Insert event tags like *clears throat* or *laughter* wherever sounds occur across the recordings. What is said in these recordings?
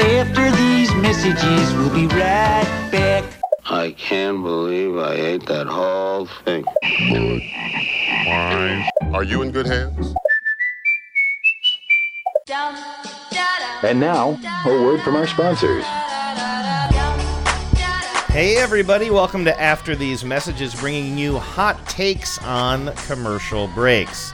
After these messages, we'll be right back. I can't believe I ate that whole thing. Are you in good hands? And now, a word from our sponsors. Hey, everybody, welcome to After These Messages, bringing you hot takes on commercial breaks.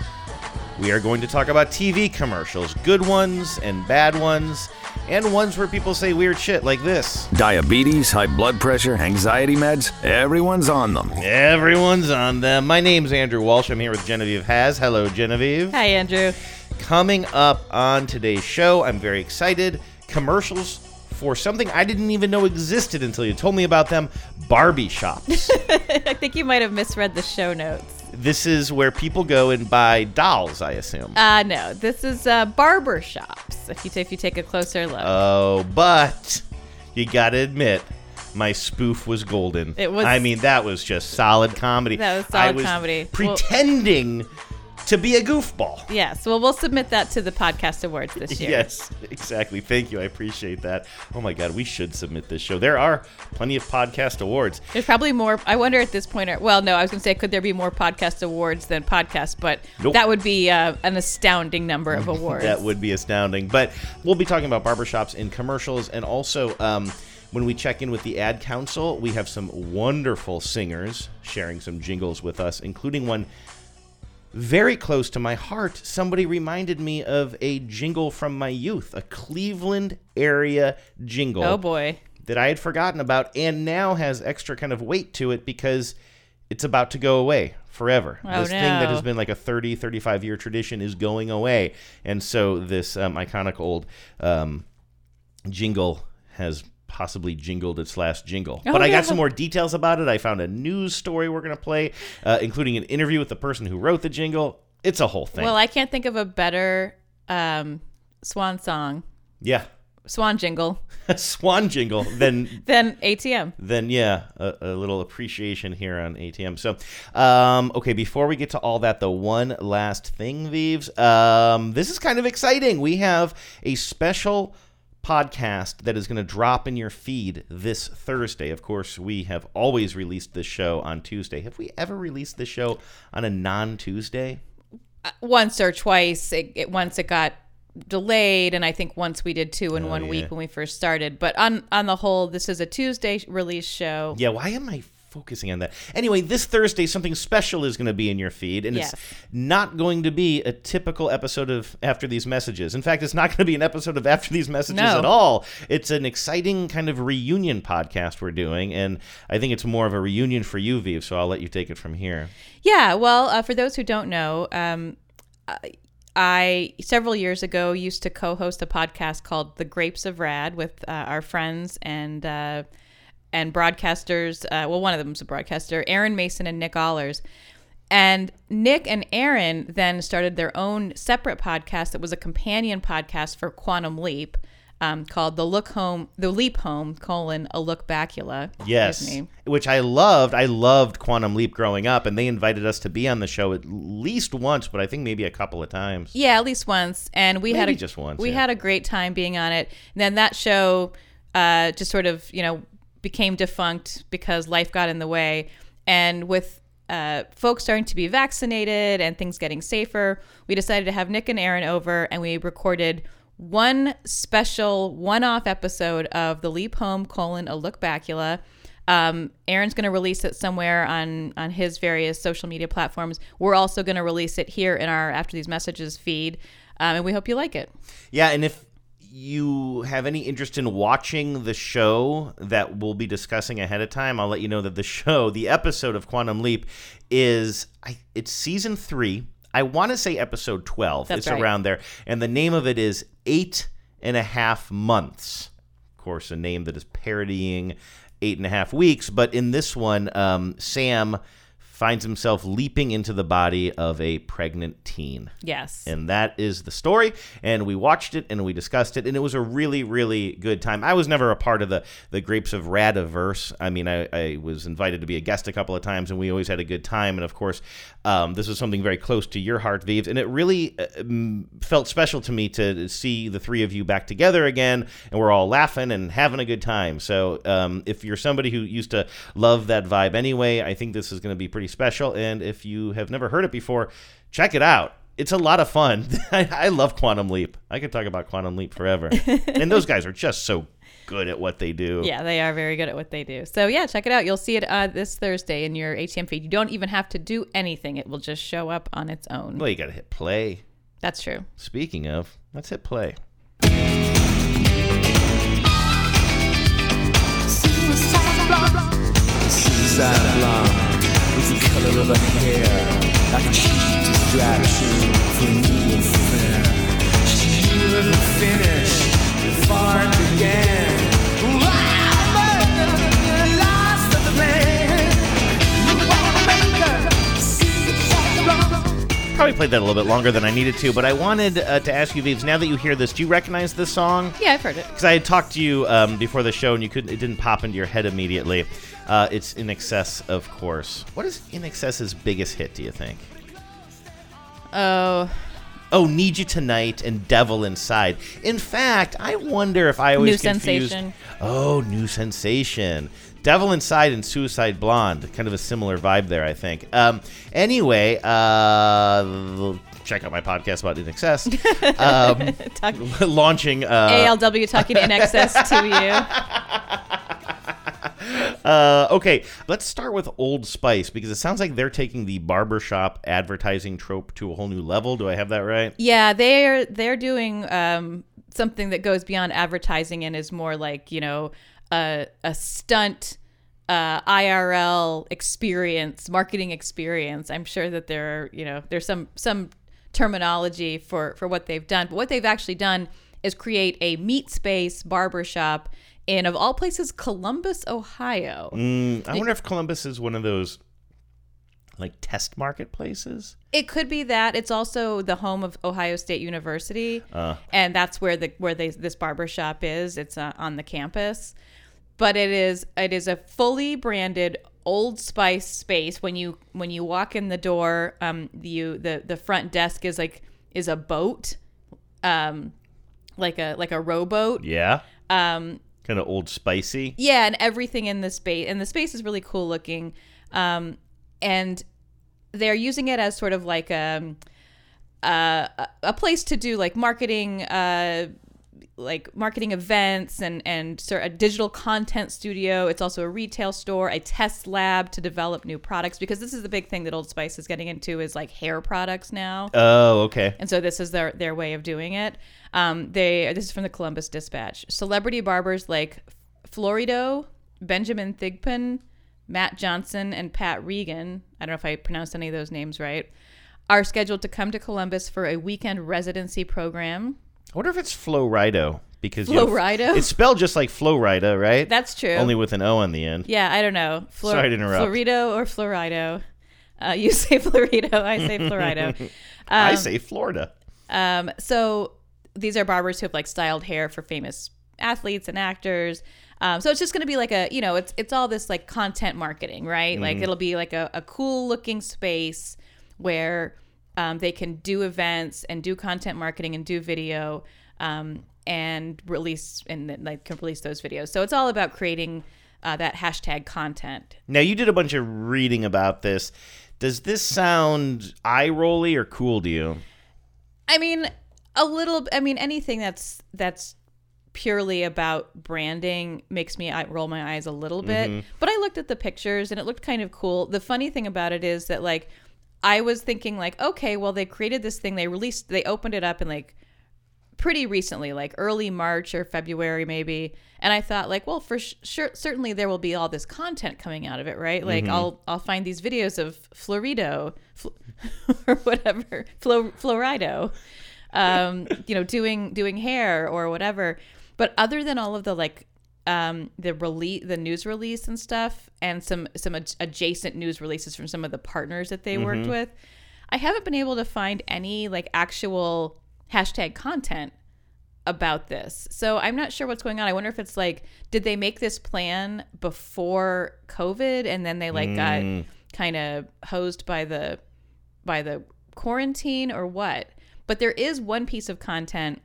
We are going to talk about TV commercials, good ones and bad ones, and ones where people say weird shit like this. Diabetes, high blood pressure, anxiety meds, everyone's on them. Everyone's on them. My name's Andrew Walsh. I'm here with Genevieve Has. Hello, Genevieve. Hi, Andrew. Coming up on today's show, I'm very excited. Commercials for something I didn't even know existed until you told me about them Barbie shops. *laughs* I think you might have misread the show notes. This is where people go and buy dolls, I assume. Uh, no, this is uh, barber shops. If you, t- if you take a closer look. Oh, but you gotta admit, my spoof was golden. It was- I mean, that was just solid comedy. That was I solid was comedy. Well- Pretending to be a goofball. yes, well, we'll submit that to the podcast awards this year. Yes, exactly. Thank you. I appreciate that. Oh my God, we should submit this show. There are plenty of podcast awards. There's probably more. I wonder at this point. Or, well, no, I was going to say, could there be more podcast awards than podcasts? But Nope. that would be uh, an astounding number of *laughs* awards. That would be astounding. But we'll be talking about barbershops and commercials. And also, um, when we check in with the ad council, we have some wonderful singers sharing some jingles with us, including one very close to my heart. Somebody reminded me of a jingle from my youth, a Cleveland area jingle oh boy. that I had forgotten about and now has extra kind of weight to it because it's about to go away forever. Oh, this thing that has been like a 30, 35 year tradition is going away. And so this um, iconic old um, jingle has possibly jingled its last jingle. Oh, but I got some more details about it. I found a news story we're going to play, uh, including an interview with the person who wrote the jingle. It's a whole thing. Well, I can't think of a better um, swan song, yeah. swan jingle *laughs* Swan jingle Then than *laughs* ATM. then yeah, a, a little appreciation here on ATM. So, um, okay, before we get to all that, the one last thing, Vives, um, this is kind of exciting. We have a special podcast that is going to drop in your feed this Thursday. Of course, we have always released this show on Tuesday. Have we ever released this show on a non-Tuesday? Uh, once or twice. It, it once it got delayed, and I think once we did two in oh, one Oh, yeah. week when we first started. But on on the whole, this is a Tuesday release show. Yeah, why am I focusing on that? Anyway, this Thursday, something special is going to be in your feed, and Yes. it's not going to be a typical episode of After These Messages. In fact, it's not going to be an episode of After These Messages No. at all. It's an exciting kind of reunion podcast we're doing, and I think it's more of a reunion for you, Viv, so I'll let you take it from here. Yeah, well, uh, for those who don't know, um, I- I several years ago used to co-host a podcast called "The Grapes of Rad" with uh, our friends and uh, and broadcasters. Uh, well, one of them was a broadcaster, Aaron Mason and Nick Allers. And Nick and Aaron then started their own separate podcast that was a companion podcast for Quantum Leap, um, called "The Look Home," "The Leap Home: colon A Look Bacula." Yes, which I loved. I loved Quantum Leap growing up, and they invited us to be on the show at least once, but I think maybe a couple of times. Yeah, at least once, and we had a just once, We yeah. had a great time being on it. And then that show uh, just sort of you know became defunct because life got in the way, and with uh, folks starting to be vaccinated and things getting safer, we decided to have Nick and Aaron over, and we recorded one special one-off episode of the Leap Home colon a Look Bacula. Um, Aaron's going to release it somewhere on on his various social media platforms. We're also going to release it here in our After These Messages feed, um, and we hope you like it. Yeah, and if you have any interest in watching the show that we'll be discussing ahead of time, I'll let you know that the *laughs* show, the episode of Quantum Leap, is I, it's season three. I want to say episode twelve. That's it's right. around there, and the name of it is Eight and a Half Months. Of course, a name that is parodying eight and a half weeks. But in this one, um, Sam finds himself leaping into the body of a pregnant teen. Yes. And that is the story. And we watched it and we discussed it, and it was a really, really good time. I was never a part of the the Grapes of Radiverse. I mean, I, I was invited to be a guest a couple of times, and we always had a good time. And of course, um, this was something very close to your heart, Vives, and it really uh, um, felt special to me to see the three of you back together again, and we're all laughing and having a good time. So, um, if you're somebody who used to love that vibe anyway, I think this is going to be pretty special. And if you have never heard it before, check it out it's a lot of fun. *laughs* I, I, love Quantum Leap. I could talk about Quantum Leap forever. and those guys are just so good at what they do. *laughs* Yeah, they are very good at what they do. So yeah, check it out. You'll see it uh, this Thursday in your ATM feed. You don't even have to do anything; it will just show up on its own. Well, you got to hit play. That's true. Speaking of, let's hit play. Suicide blonde with the color of her hair, like a cheap distraction for a new affair. She wouldn't finish before it began. Probably played that a little bit longer than I needed to, but I wanted uh, to ask you, Vives. Now that you hear this, do you recognize this song? Yeah, I've heard it. Because I had talked to you um, before the show, and you couldn't. It didn't pop into your head immediately. Uh, it's INXS, of course. What is INXS's biggest hit? Do you think? Oh, Oh, Need You Tonight and Devil Inside. In fact, I wonder if I always New confused. Sensation. Oh, New Sensation. Devil Inside and Suicide Blonde. Kind of a similar vibe there, I think. Um, anyway, uh, check out my podcast about INXS. *laughs* Um, Talk- *laughs* launching. Uh, ALW talking in excess to you. *laughs* Uh, okay, let's start with Old Spice because it sounds like they're taking the barbershop advertising trope to a whole new level. Do I have that right? Yeah, they're they're doing um, something that goes beyond advertising and is more like you know a a stunt. Uh, IRL experience, marketing experience. I'm sure that there are, you know, there's some some terminology for for what they've done, but what they've actually done is create a meat space barbershop in of all places Columbus, Ohio. Mm, I wonder if Columbus is one of those like test marketplaces. It could be that it's also the home of Ohio State University, Uh. and that's where the where they this barbershop is. It's uh, on the campus, but it is it is a fully branded Old Spice space. When you when you walk in the door, um, you the the front desk is like is a boat, um, like a like a rowboat. Yeah, Um, kind of old spicy. yeah, and everything in the space and the space is really cool looking. Um, and they're using it as sort of like a uh, a- a place to do like marketing uh like marketing events and and sort of a digital content studio. It's also a retail store, a test lab to develop new products because this is the big thing that Old Spice is getting into is like hair products now. Oh, okay. And so this is their their way of doing it. Um, they this is from the Columbus Dispatch. Celebrity barbers like Florido, Benjamin Thigpen, Matt Johnson, and Pat Regan. I don't know if I pronounced any of those names right. Are scheduled to come to Columbus for a weekend residency program. I wonder if it's Flowrido because you Rida? It's spelled just like Flowrida, right? That's true. Only with an O on the end. Yeah, I don't know. Flor- Sorry to interrupt. Florido or Florido. Uh, you *laughs* say Florido, I say Florido. *laughs* I say Florida. Um, so these are barbers who have like styled hair for famous athletes and actors. Um, so it's just going to be like a, you know, it's it's all this like content marketing, right? Like it'll be like a, a cool looking space where um, they can do events and do content marketing and do video um, and release and like can release those videos. So it's all about creating uh, that hashtag content. Now you did a bunch of reading about this. Does this sound eye rolly or cool to you? I mean, a little. I mean, anything that's that's purely about branding makes me roll my eyes a little bit. But I looked at the pictures and it looked kind of cool. The funny thing about it is that like I was thinking like, okay, well they created this thing, they released, they opened it up in like pretty recently, like early March or February maybe. And I thought like, well, for sh- sure, certainly there will be all this content coming out of it, right? Like I'll I'll find these videos of Florido Fl- *laughs* or whatever, Flo- Florido, um, you know, doing doing hair or whatever. But other than all of the like um, the release, the news release and stuff, and some some ad- adjacent news releases from some of the partners that they worked Mm-hmm. with. I haven't been able to find any like actual hashtag content about this. So I'm not sure what's going on. I wonder if it's like, did they make this plan before COVID and then they like Mm. got kind of hosed by the by the quarantine or what? But there is one piece of content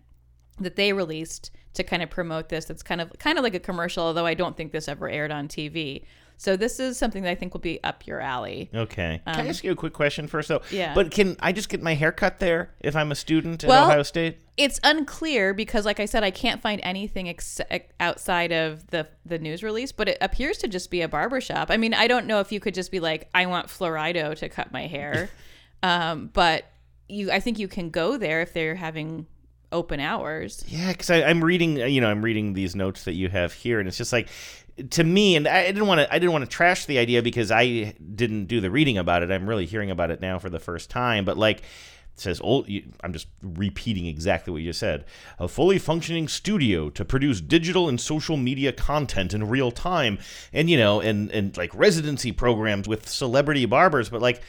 that they released to kind of promote this that's kind of kind of like a commercial, although I don't think this ever aired on TV. So this is something that I think will be up your alley. Okay. can I ask you a quick question first, though? Um, yeah. But can I just get my hair cut there if I'm a student at Well- Ohio State? It's unclear because, like I said, I can't find anything ex- outside of the the news release. But it appears to just be a barbershop. I mean, I don't know if you could just be like, I want Florido to cut my hair, *laughs* um, but you, I think you can go there if they're having open hours. Yeah, because I'm reading, uh, you know, I'm reading these notes that you have here, and it's just like, to me, and I didn't want to, I didn't want to trash the idea because I didn't do the reading about it. I'm really hearing about it now for the first time, but like. It says old. I'm just repeating exactly what you just said. A fully functioning studio to produce digital and social media content in real time, and you know, and and like residency programs with celebrity barbers. But like,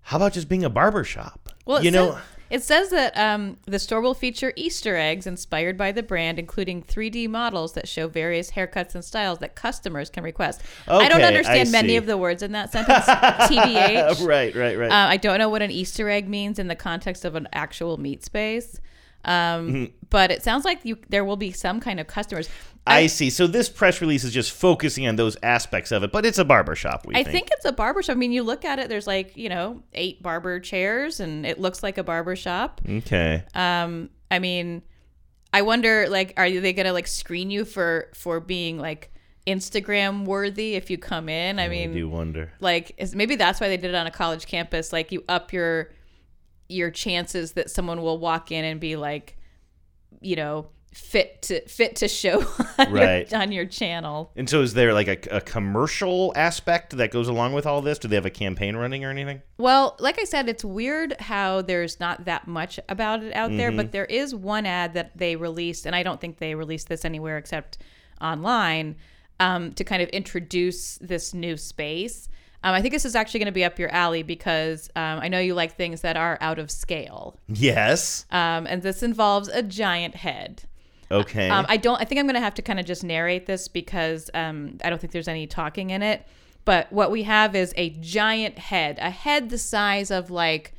how about just being a barber shop? Well, you know, says, it says that um, the store will feature Easter eggs inspired by the brand, including 3D models that show various haircuts and styles that customers can request. I don't Okay, I understand many of the words in that sentence. TBH. *laughs* right, right, right. Uh, I don't know what an Easter egg means in the context of an actual meat space. Um, But it sounds like you there will be some kind of customers. I see. So this press release is just focusing on those aspects of it, but it's a barber shop. We I think. think it's a barber shop. I mean, you look at it, there's like, you know, eight barber chairs and it looks like a barber shop. Okay. Um, I mean, I wonder, like, are they gonna like screen you for for being like Instagram worthy if you come in? I I mean, do wonder. like, is, maybe that's why they did it on a college campus. Like, you up your your chances that someone will walk in and be like, you know, fit to fit to show *laughs* on, Right. your, on your channel. And so, is there like a, a commercial aspect that goes along with all this? Do they have a campaign running or anything? Well, like I said, it's weird how there's not that much about it out there, but there is one ad that they released, and I don't think they released this anywhere except online um, to kind of introduce this new space. Um, I think this is actually going to be up your alley because um, I know you like things that are out of scale, Yes. um, and this involves a giant head. Okay. Um, I don't. I think I'm going to have to kind of just narrate this because um, I don't think there's any talking in it. But what we have is a giant head, a head the size of like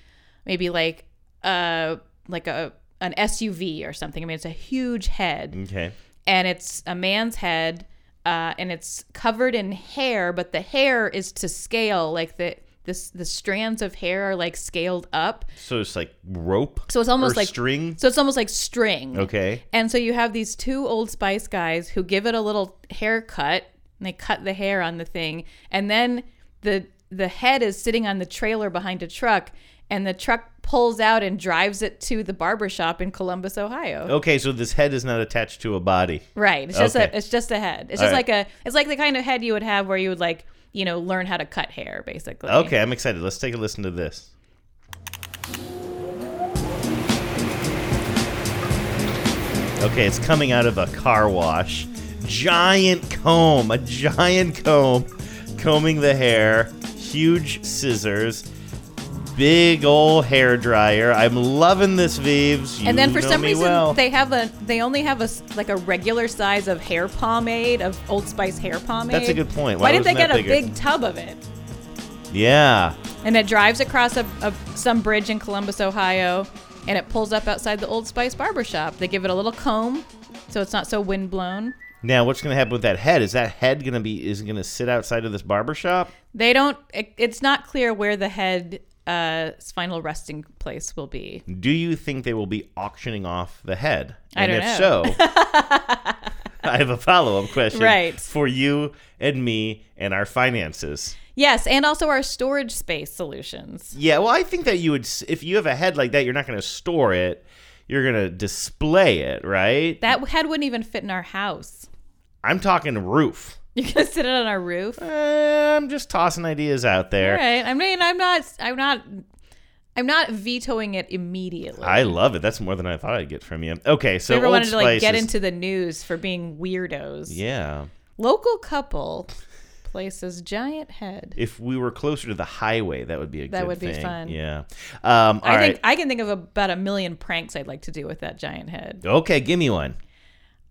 maybe like uh like a an SUV or something. I mean, it's a huge head, okay. and it's a man's head, uh, and it's covered in hair, but the hair is to scale. Like the this the strands of hair are like scaled up, So it's like rope. so it's almost like string. So it's almost like string. Okay. And so you have these two Old Spice guys who give it a little haircut and they cut the hair on the thing. And then the the head is sitting on the trailer behind a truck and the truck pulls out and drives it to the barber shop in Columbus, Ohio. Okay. So this head is not attached to a body. Right. It's just Okay. a it's just a head. It's All just right. like a it's like the kind of head you would have where you would like, you know, learn how to cut hair basically. Okay. I'm excited. Let's take a listen to this. Okay, it's coming out of a car wash. Giant comb, a giant comb, combing the hair, huge scissors, big old hair dryer. I'm loving this, Vives. You and then for some reason well. they have a they only have a like a regular size of hair pomade of Old Spice hair pomade. That's a good point. Why, Why didn't they get that a big tub of it? yeah. And it drives across a, a some bridge in Columbus, Ohio, and it pulls up outside the Old Spice barber shop. They give it a little comb, so it's not so windblown. Now, what's going to happen with that head? Is that head going to be is going to sit outside of this barber shop? They don't. It, it's not clear where the head uh, final resting place will be. Do you think they will be auctioning off the head? I and don't if know. so, *laughs* I have a follow-up question Right. for you and me and our finances. Yes, and also our storage space solutions. Yeah, well, I think that you would if you have a head like that, you're not going to store it. You're going to display it, right? That head wouldn't even fit in our house. I'm talking roof. *laughs* You're gonna sit it on our roof. Uh, I'm just tossing ideas out there. All right. I mean, I'm not. I'm not. I'm not vetoing it immediately. I love it. That's more than I thought I'd get from you. Okay, so if you ever Old wanted to like Spice get is- into the news for being weirdos. Yeah. Local couple places giant head. If we were closer to the highway, that would be a That good would be thing. fun. Yeah. Um, all I right. think I can think of about a million pranks I'd like to do with that giant head. Okay, give me one.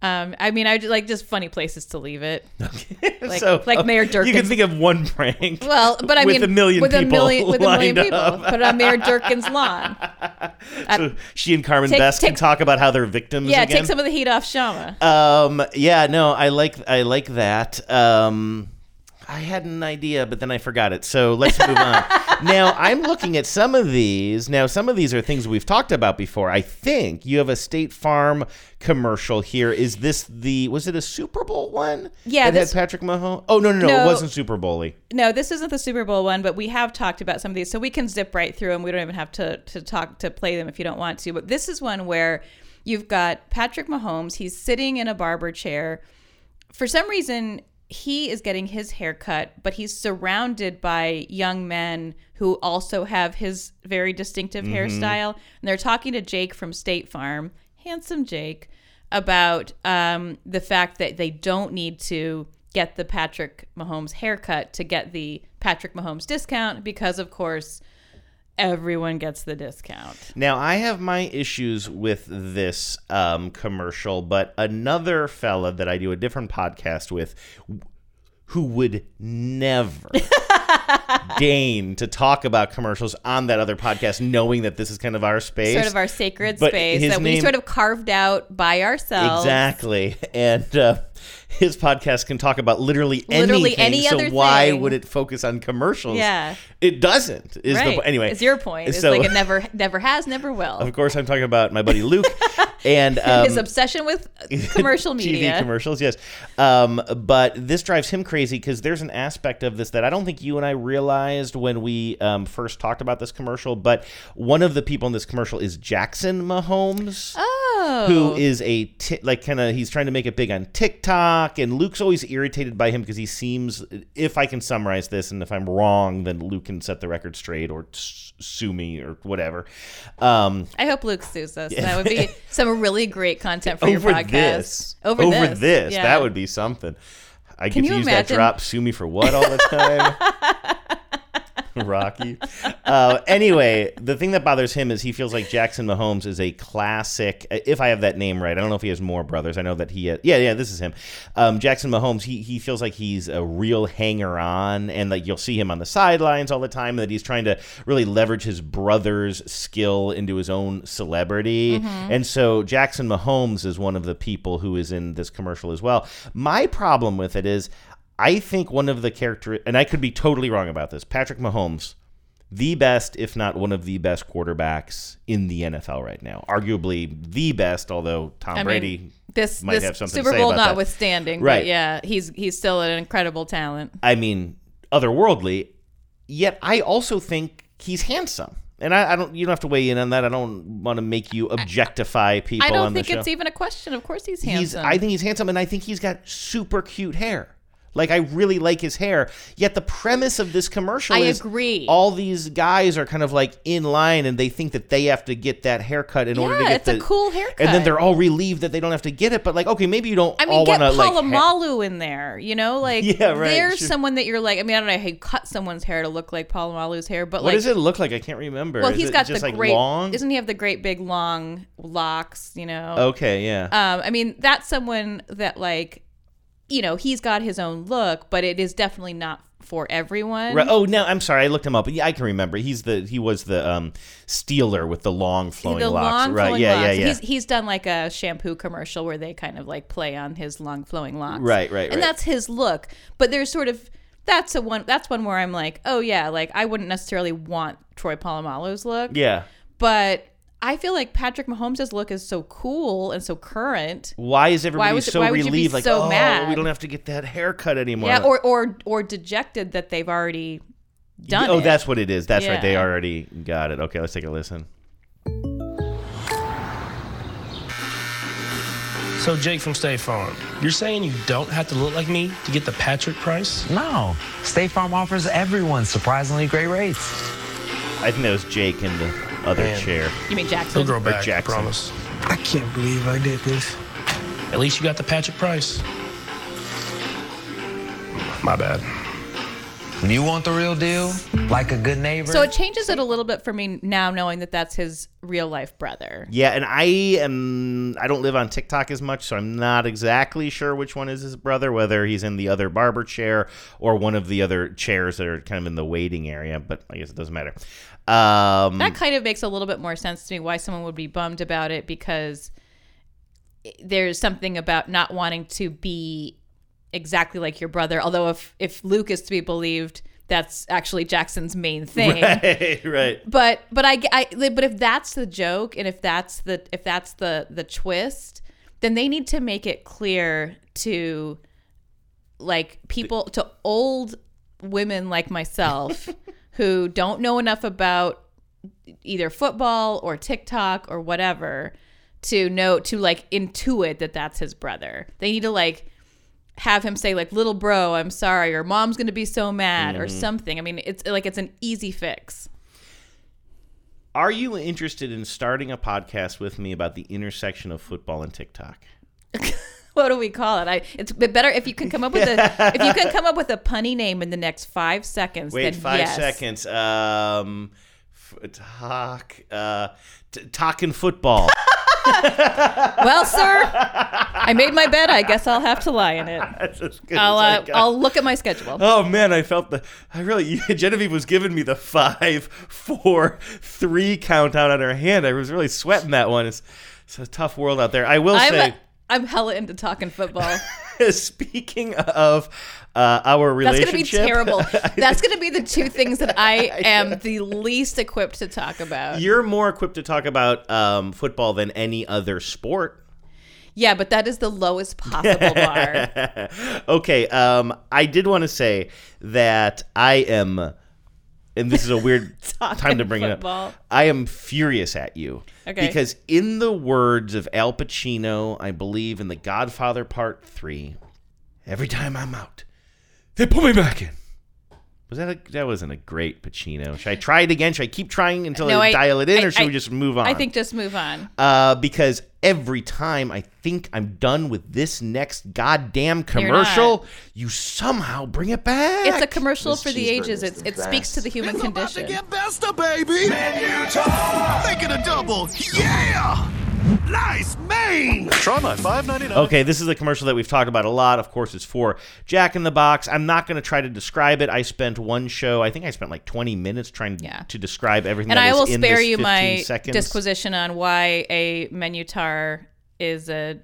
Um, I mean, I like just funny places to leave it. *laughs* Like- so, like Mayor Durkin. You can think of one prank. Well, but I with mean, a million with people a million with a million people, up. put it on Mayor Durkin's *laughs* lawn. So she and Carmen Take- Best can talk about how they're victims Yeah, again. take some of the heat off Kshama. Um, yeah, no, I like I like that. Um, I had an idea, but then I forgot it. So let's move on. *laughs* now I'm looking at some of these. Now some of these are things we've talked about before. I think you have a State Farm commercial here. Is this the was it a Super Bowl one? Yeah, that this- had Patrick Mahomes. Oh no, no, no, No. it wasn't Super Bowl-y. No, this isn't the Super Bowl one, but we have talked about some of these, so we can zip right through them. We don't even have to to talk to play them if you don't want to. But this is one where you've got Patrick Mahomes. He's sitting in a barber chair. For some reason, he is getting his hair cut, but he's surrounded by young men who also have his very distinctive hairstyle. And they're talking to Jake from State Farm, handsome Jake, about um, the fact that they don't need to get the Patrick Mahomes haircut to get the Patrick Mahomes discount because, of course, everyone gets the discount. Now I have my issues with this um, commercial, but another fella that I do a different podcast with, who would never *laughs* deign to talk about commercials on that other podcast, knowing that this is kind of our space, Sort of our sacred But space that we sort of carved out by ourselves. Exactly, and uh, his podcast can talk about literally anything. Any so why thing. would it focus on commercials? Yeah. it doesn't. Is Right. the anyway? it's your point. It's so- like it never, never has, never will. Of course, I'm talking about my buddy Luke *laughs* and um, His obsession with *laughs* commercial media. TV commercials, yes. Um, but this drives him crazy because there's an aspect of this that I don't think you and I realized when we um, first talked about this commercial. But one of the people in this commercial is Jackson Mahomes. Oh. Who is a like kind of he's trying to make it big on TikTok and Luke's always irritated by him because he seems if I can summarize this and if I'm wrong then Luke can set the record straight or s- sue me or whatever. Um, I hope Luke sues us. That would be *laughs* some really great content for your over podcast. this. Over, this. Yeah. That would be something. I Can get to use imagine- that drop. Sue me for what all the time? *laughs* *laughs* Rocky. Uh, anyway, the thing that bothers him is he feels like Jackson Mahomes is a classic. If I have that name right, I don't know if he has more brothers. I know that he. Has, yeah, yeah, this is him. Um, Jackson Mahomes. He he feels like he's a real hanger on, and like you'll see him on the sidelines all the time. That he's trying to really leverage his brother's skill into his own celebrity. And so Jackson Mahomes is one of the people who is in this commercial as well. My problem with it is. I think one of the character, and I could be totally wrong about this. Patrick Mahomes, the best, if not one of the best quarterbacks in the NFL right now. Arguably the best, although Tom I mean, Brady this might this have something Super to say Bowl about that. notwithstanding, Right. but yeah, he's he's still an incredible talent. I mean, otherworldly. Yet I also think he's handsome. And I, I don't. You don't have to weigh in on that. I don't want to make you objectify people I don't on think it's even a question. Of course, he's he's handsome. I think he's handsome and I think he's got super cute hair. Like I really like his hair. Yet the premise of this commercial I is agree. all these guys are kind of like in line and they think that they have to get that haircut in order to get it's a the cool haircut. And then they're all relieved that they don't have to get it, but like okay, maybe you don't I mean, all get want to like ha- in there. You know, *laughs* like Yeah, right, there's sure. someone that you're like. I mean, I don't know how you cut someone's hair to look like Polamalu's hair, but What like, does it look like? I can't remember. well, Is he's got the like great. long. Doesn't he have the great big long locks? You know. Okay, yeah. Um, I mean, that's someone that like, you know, he's got his own look, but it is definitely not for everyone. Right. Oh no, I'm sorry. I looked him up. Yeah, I can remember. He's the he was the um Steeler with the long flowing the locks. long right. flowing yeah, locks. yeah, yeah. He's he's done like a shampoo commercial where they kind of like play on his long flowing locks. Right, right, And that's his look. But there's sort of that's a one that's one where I'm like, oh yeah, like I wouldn't necessarily want Troy Polamalu's look. yeah. But I feel like Patrick Mahomes' look is so cool and so current. Why is everybody was so why would you be relieved? Like, so oh, mad? we don't have to get that haircut anymore. Yeah, or or or dejected that they've already done oh, it. that's what it is. That's right. They already got it. Okay, let's take a listen. So, Jake from State Farm, you're saying you don't have to look like me to get the Patrick price? No, State Farm offers everyone surprisingly great rates. I think that was Jake in the other Man. chair. You mean He'll Jackson? grow back. I Jackson. promise. I can't believe I did this. At least you got the Patrick Price. My bad. When you want the real deal, like a good neighbor. So it changes it a little bit for me now, knowing that that's his real life brother. Yeah, and I am I don't live on TikTok as much, so I'm not exactly sure which one is his brother, whether he's in the other barber chair or one of the other chairs that are kind of in the waiting area, but I guess it doesn't matter. Um That kind of makes a little bit more sense to me why someone would be bummed about it because there's something about not wanting to be exactly like your brother. Although if if Luke is to be believed, that's actually Jackson's main *laughs* thing. right, right. But but I, I but if that's the joke and if that's the if that's the the twist, then they need to make it clear to like people to old women like myself *laughs* who don't know enough about either football or TikTok or whatever to know to like intuit that that's his brother. They need to like have him say like little bro, I'm sorry or mom's going to be so mad or mm-hmm. something. I mean, it's like it's an easy fix. Are you interested in starting a podcast with me about the intersection of football and TikTok? *laughs* *laughs* what do we call it? I it's better if you can come up with a if you can come up with a punny name in the next five seconds. Wait, five yes. seconds. Um f- talk uh t- talking football. *laughs* Well, sir, I made my bed. I guess I'll have to lie in it. That's as good I'll uh. I'll look at my schedule. Oh man, I felt the. I really *laughs* Genevieve was giving me the five, four, three countdown on her hand. I was really sweating that one. It's, it's a tough world out there. I will I'm say, I'm hella into talking football. *laughs* speaking of uh, our relationship, That's gonna be terrible. *laughs* That's gonna be the two things that I *laughs* am the least equipped to talk about. You're more equipped to talk about um, football than any other sport. Yeah, but that is the lowest possible bar. okay, um, I did want to say that I am, and this is a weird *laughs* time to bring it up. I am furious at you. Okay. Because in the words of Al Pacino, I believe in The Godfather Part 3, every time I'm out, they put me back in. Was that a, that wasn't a great Pacino? Should I try it again? Should I keep trying until No, I, I- dial it in, I- or should I- we just move on? I think just move on. uh, because every time I think I'm done with this next goddamn commercial, you somehow bring it back. It's a commercial for the ages. It's, it speaks to the human condition. Besta, baby! Menu talk! Make it a double! Yeah! Nice main! Try my five ninety nine. Okay, this is a commercial that we've talked about a lot. Of course, it's for Jack in the Box. I'm not going to try to describe it. I spent one show, I think I spent like 20 minutes trying Yeah. to describe everything and that I is will in spare you 15 my seconds. disquisition on why a menutar is a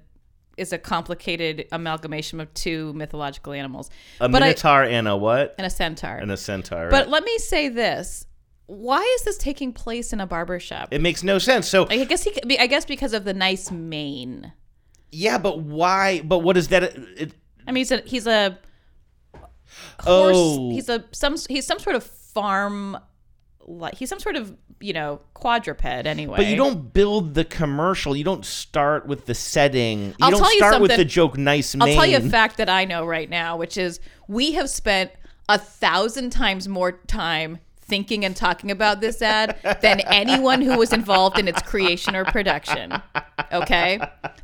is a complicated amalgamation of two mythological animals. A but I, minotaur and a what? and a centaur. And a centaur. But right. let me say this: Why is this taking place in a barber shop? it makes no sense. So, I guess he. I guess because of the nice mane. yeah, but why? But what is that? It, I mean, he's a he's a horse. Oh. He's a some he's some sort of farm. Like he's some sort of you know quadruped anyway. But you don't build the commercial. You don't start with the setting. You I'll don't tell you start with the joke nice Mane. I'll tell you a fact that I know right now, which is we have spent a thousand times more time thinking and talking about this ad than anyone who was involved in its creation or production. Okay?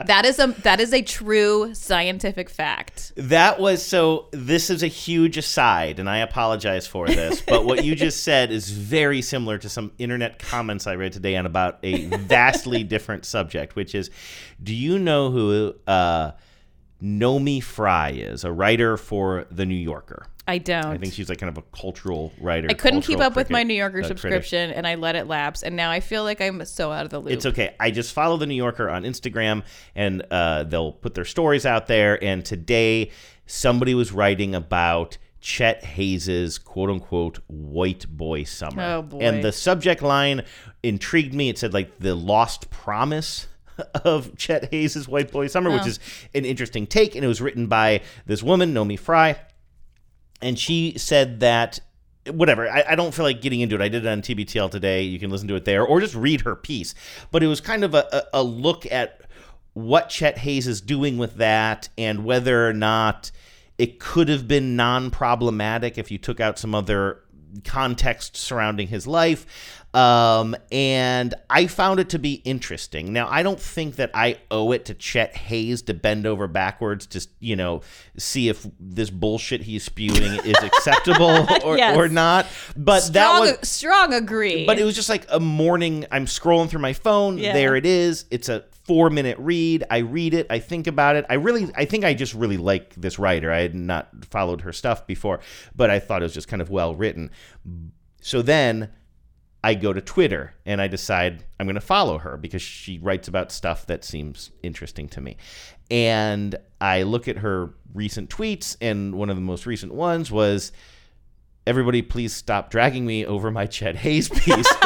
That is a that is a true scientific fact. That was so. This is a huge aside, and I apologize for this. But what you just said is very similar to some internet comments I read today on about a vastly different subject, which is, do you know who uh, Naomi Fry is? A writer for The New Yorker. I don't. I think she's like kind of a cultural writer. I couldn't keep up with my New Yorker uh, critic. subscription and I let it lapse and now I feel like I'm so out of the loop. It's okay. I just follow the New Yorker on Instagram, and uh, they'll put their stories out there. And today, somebody was writing about Chet Hanks's "quote unquote" white boy summer. Oh, boy. And the subject line intrigued me. It said like the lost promise. *laughs* Of Chet Hanks's White Boy Summer, which Oh. is an interesting take, and it was written by this woman, Naomi Fry, and she said that whatever I, I don't feel like getting into it i did it on tbtl today you can listen to it there or just read her piece but it was kind of a, a, a look at what chet hanks is doing with that and whether or not it could have been non-problematic if you took out some other context surrounding his life. Um, and I found it to be interesting. Now, I don't think that I owe it to Chet Hanks to bend over backwards to, you know, see if this bullshit he's spewing is *laughs* acceptable or, Yes. or not. But strong, that was strong agree. but it was just like a morning. I'm scrolling through my phone. Yeah. There it is. It's a four minute read. I read it. I think about it. I really, I think I just really like this writer. I had not followed her stuff before, but I thought it was just kind of well written. So then I go to Twitter and I decide I'm going to follow her because she writes about stuff that seems interesting to me. And I look at her recent tweets, and one of the most recent ones was everybody please stop dragging me over my Chet Hanks piece. *laughs*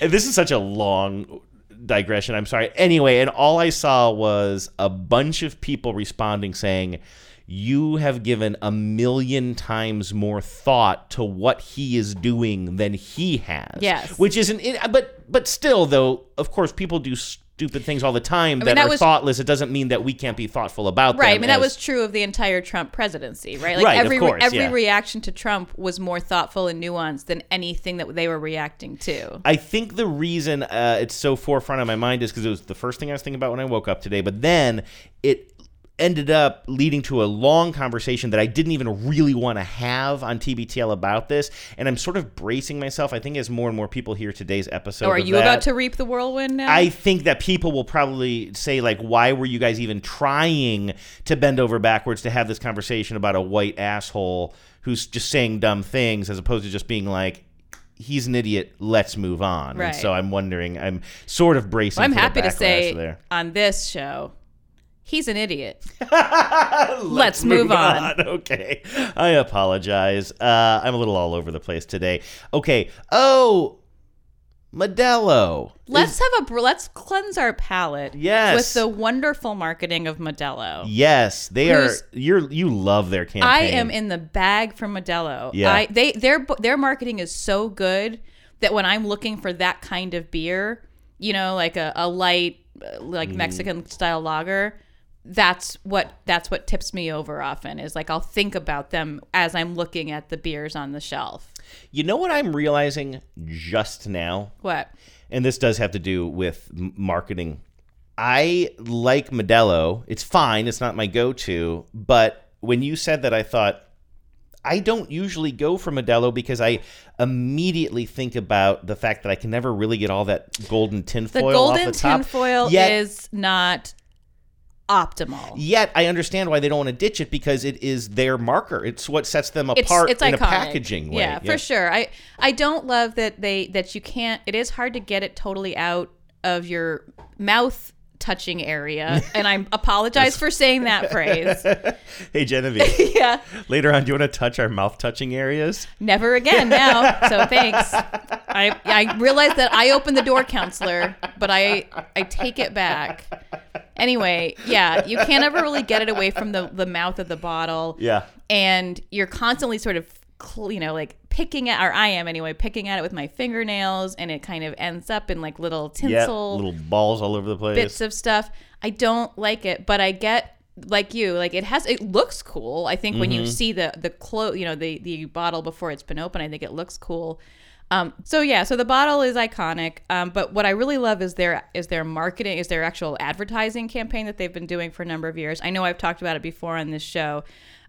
This is such a long digression. I'm sorry. Anyway, and all I saw was a bunch of people responding saying, you have given a million times more thought to what he is doing than he has. Yes. Which isn't, but but still, though, of course, people do stupid things all the time mean, that, that are was- thoughtless. It doesn't mean that we can't be thoughtful about them. right. I mean, that was true of the entire Trump presidency, right? Like Right, of every course, every yeah. reaction to Trump was more thoughtful and nuanced than anything that they were reacting to. I think the reason uh, it's so forefront of my mind is because it was the first thing I was thinking about when I woke up today. But then it ended up leading to a long conversation that I didn't even really want to have on TBTL about this. And I'm sort of bracing myself. I think as more and more people hear today's episode, So are you that, about to reap the whirlwind now? I think that people will probably say like, "Why were you guys even trying to bend over backwards to have this conversation about a white asshole who's just saying dumb things, as opposed to just being like." He's an idiot. Let's move on. Right. And so I'm wondering. I'm sort of bracing. Well, I'm happy to say there. on this show, he's an idiot. *laughs* Let's, move, on. *laughs* Okay. I apologize. Uh, I'm a little all over the place today. Okay. Oh, Modelo. Let's have a let's cleanse our palate. Yes. with the wonderful marketing of Modelo. Yes, they are. You're you love their campaign. I am in the bag for Modelo. Yeah. I, they their their marketing is so good that when I'm looking for that kind of beer, you know, like a, a light uh, like Mm. Mexican style lager, that's what that's what tips me over often is like I'll think about them as I'm looking at the beers on the shelf. You know what I'm realizing just now? What? And this does have to do with marketing. I like Modelo. It's fine. It's not my go-to, but when you said that I thought I don't usually go for Modelo because I immediately think about the fact that I can never really get all that golden The tinfoil off golden the top. tinfoil Yet- is not optimal. Yet I understand why they don't want to ditch it because it is their marker. It's what sets them apart it's in iconic. a packaging way. Yeah, for sure. I I don't love that they that you can't. It is hard to get it totally out of your mouth touching area, *laughs* and I apologize for saying that phrase. *laughs* Hey Genevieve, *laughs* yeah, later on, do you want to touch our mouth touching areas? never again now. So thanks. I I realize that I opened the door, counselor, but I I take it back. Anyway, yeah, you can't ever really get it away from the the mouth of the bottle. Yeah. and you're constantly sort of you know like picking at or i am anyway picking at it with my fingernails and it kind of ends up in like little Yeah, tinsel little balls all over the place. bits of stuff i don't like it but i get like you like it has it looks cool i think when you Mhm. see the the clo you know the the bottle before it's been open i think it looks cool um, so yeah, so the bottle is iconic. Um, but what I really love is their is their marketing, is their actual advertising campaign that they've been doing for a number of years. I know I've talked about it before on this show.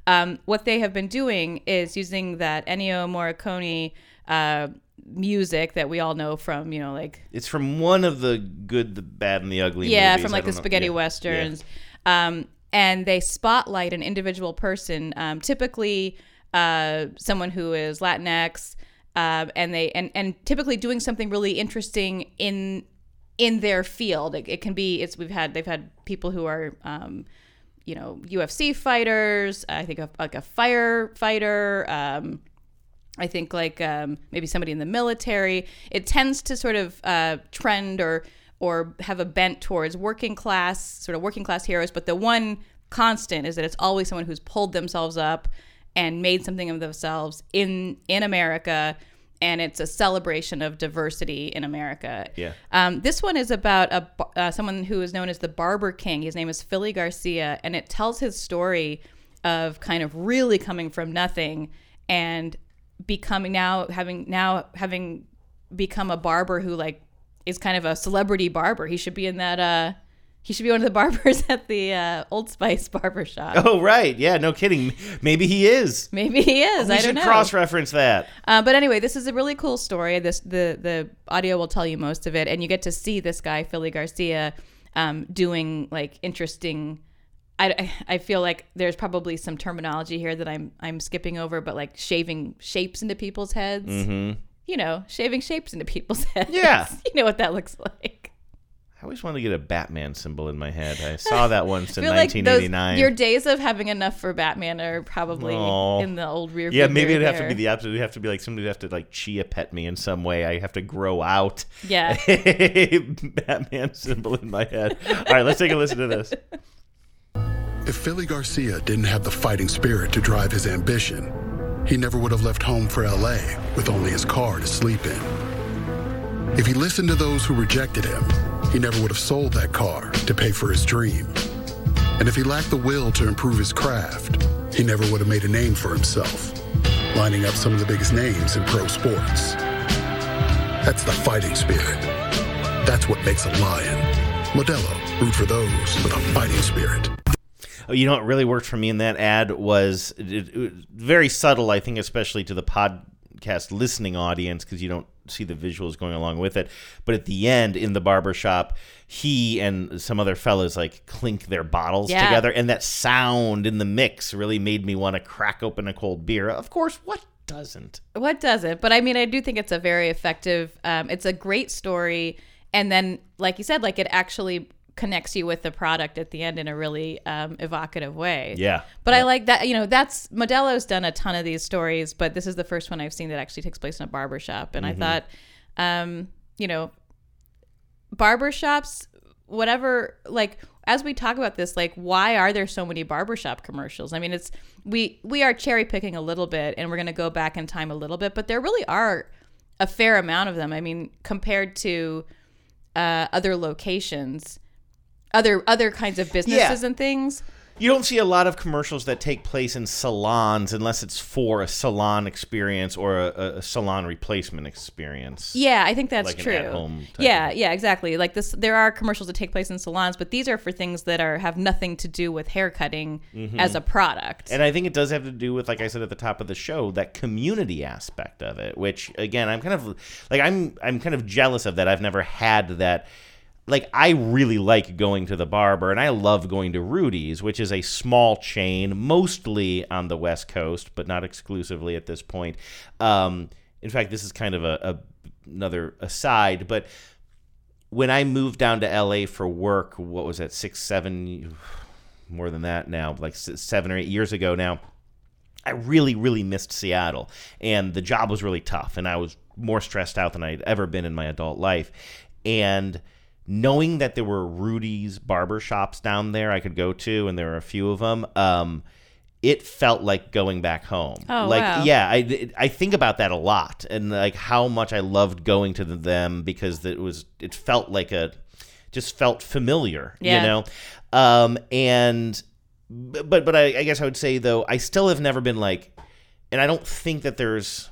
Um, what they have been doing is using that Ennio Morricone uh, music that we all know from, you know, like It's from one of the good, the bad, and the ugly. yeah, movies. from like the spaghetti Yeah. westerns. Um, and they spotlight an individual person, um, typically uh, someone who is Latinx, um, and they and and typically doing something really interesting in in their field. It, it can be it's we've had they've had people who are um, you know UFC fighters. I think of like a firefighter. Um, I think like um, maybe somebody in the military. It tends to sort of uh, trend or or have a bent towards working class, sort of working class heroes. But the one constant is that it's always someone who's pulled themselves up and made something of themselves in in America, and it's a celebration of diversity in America. Yeah. Um, this one is about a uh, someone who is known as the Barber King. His name is Philly Garcia, and it tells his story of kind of really coming from nothing and becoming now having now having become a barber who like is kind of a celebrity barber. He should be in that. uh He should be one of the *laughs* barbers at the uh, Old Spice barber shop. Oh right, yeah, no kidding. Maybe he is. Maybe he is. We I should don't know. cross-reference that. Uh, but anyway, this is a really cool story. This the the audio will tell you most of it, and you get to see this guy Philly Garcia um, doing like interesting. I, I feel like there's probably some terminology here that I'm I'm skipping over, but like shaving shapes into people's heads. Mm-hmm. You know, shaving shapes into people's *laughs* heads. Yeah. *laughs* you know what that looks like. I always wanted to get a Batman symbol in my head. I saw that once *laughs* in feel like those 1989. your days of having enough for Batman are probably Oh. in the old rear. yeah, maybe it'd mirror have to be the opposite. It'd have to be like somebody would have to like chia pet me in some way. I have to grow out. Yeah. a *laughs* Batman symbol in my head. All right, let's take a listen to this. If Philly Garcia didn't have the fighting spirit to drive his ambition, he never would have left home for LA with only his car to sleep in. If he listened to those who rejected him, he never would have sold that car to pay for his dream. And if he lacked the will to improve his craft, he never would have made a name for himself, lining up some of the biggest names in pro sports. That's the fighting spirit. That's what makes a lion. Modelo, root for those with a fighting spirit. Oh, you know what really worked for me in that ad was it, it was very subtle, I think, especially to the podcast listening audience because you don't see the visuals going along with it. But at the end, in the barber shop, he and some other fellas like clink their bottles Yeah. together, and that sound in the mix really made me want to crack open a cold beer. Of course, what doesn't? What doesn't? But I mean, I do think it's a very effective. Um, it's a great story, and then, like you said, like it actually connects you with the product at the end in a really um, evocative way. Yeah. But I like that. You know, that's Modelo's done a ton of these stories, but this is the first one I've seen that actually takes place in a barber shop, and Mhm. I thought, um, you know, barbershops whatever like as we talk about this like why are there so many barbershop commercials i mean it's we we are cherry picking a little bit and we're going to go back in time a little bit but there really are a fair amount of them i mean compared to uh, other locations other other kinds of businesses and things You don't see a lot of commercials that take place in salons unless it's for a salon experience or a, a salon replacement experience. Yeah, I think that's Like true. yeah, yeah, exactly. Like this, there are commercials that take place in salons, but these are for things that are have nothing to do with hair cutting Mhm. as a product. And I think it does have to do with, like I said at the top of the show, that community aspect of it. Which again, I'm kind of like I'm I'm kind of jealous of that. I've never had that. Like I really like going to the barber, and I love going to Rudy's, which is a small chain, mostly on the West Coast, but not exclusively at this point. Um, in fact, this is kind of a, a another aside, but when I moved down to LA for work, what was that, six, seven, *sighs* more than that now, like seven or eight years ago now, I really, really missed Seattle. And the job was really tough, and I was more stressed out than I'd ever been in my adult life. And knowing that there were Rudy's barber shops down there I could go to, and there were a few of them, um, it felt like going back home. Oh, like, wow. yeah, I, I think about that a lot, and like how much I loved going to them because it was it felt like a just felt familiar, Yeah. you know. Um, and but but I, I guess I would say though I still have never been like, and I don't think that there's.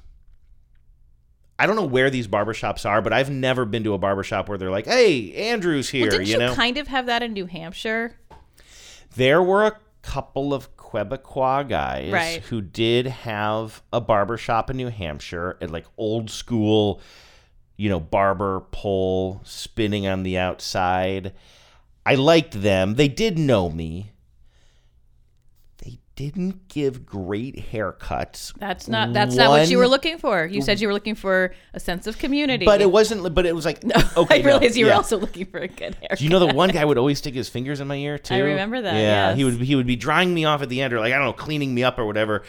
I don't know where these barbershops are, but I've never been to a barbershop where they're like, "Hey, Andrew's here," well, didn't you you, know. kind of have that in New Hampshire? There were a couple of Quebecois guys Right. who did have a barber shop in New Hampshire at like old school, you know, barber pole spinning on the outside. I liked them. They did know me. Didn't give great haircuts. That's not that's not what you were looking for. You said you were looking for a sense of community. But it wasn't. But it was like *laughs* okay. I no, realized you were yeah. also looking for a good haircut. Do you know the one guy would always stick his fingers in my ear too? I remember that, Yeah, he would he would be drying me off at the end, or like I don't know, cleaning me up or whatever.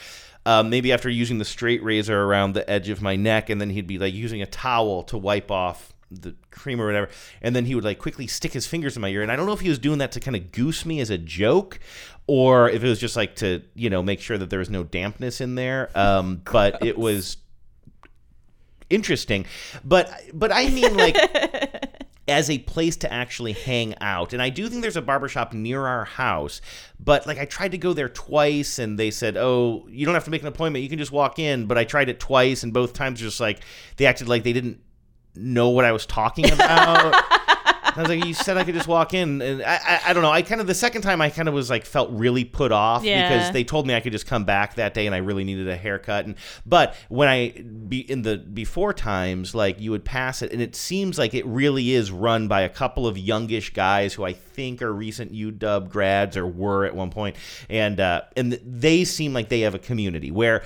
Um, maybe after using the straight razor around the edge of my neck, and then he'd be like using a towel to wipe off the cream or whatever, and then he would like quickly stick his fingers in my ear. And I don't know if he was doing that to kind of goose me as a joke, or if it was just like to you know make sure that there was no dampness in there. Um, but it was interesting. But but I mean like *laughs* as a place to actually hang out. And I do think there's a barbershop near our house, but like I tried to go there twice and they said, "Oh, you don't have to make an appointment. You can just walk in." But I tried it twice and both times just like they acted like they didn't know what I was talking about. *laughs* I was like, you said I could just walk in, and I, I, I don't know. I kind of the second time I kind of was like felt really put off Yeah. because they told me I could just come back that day, and I really needed a haircut. And but when I be in the before times, like you would pass it, and it seems like it really is run by a couple of youngish guys who I think are recent UW grads or were at one point, and uh, and they seem like they have a community where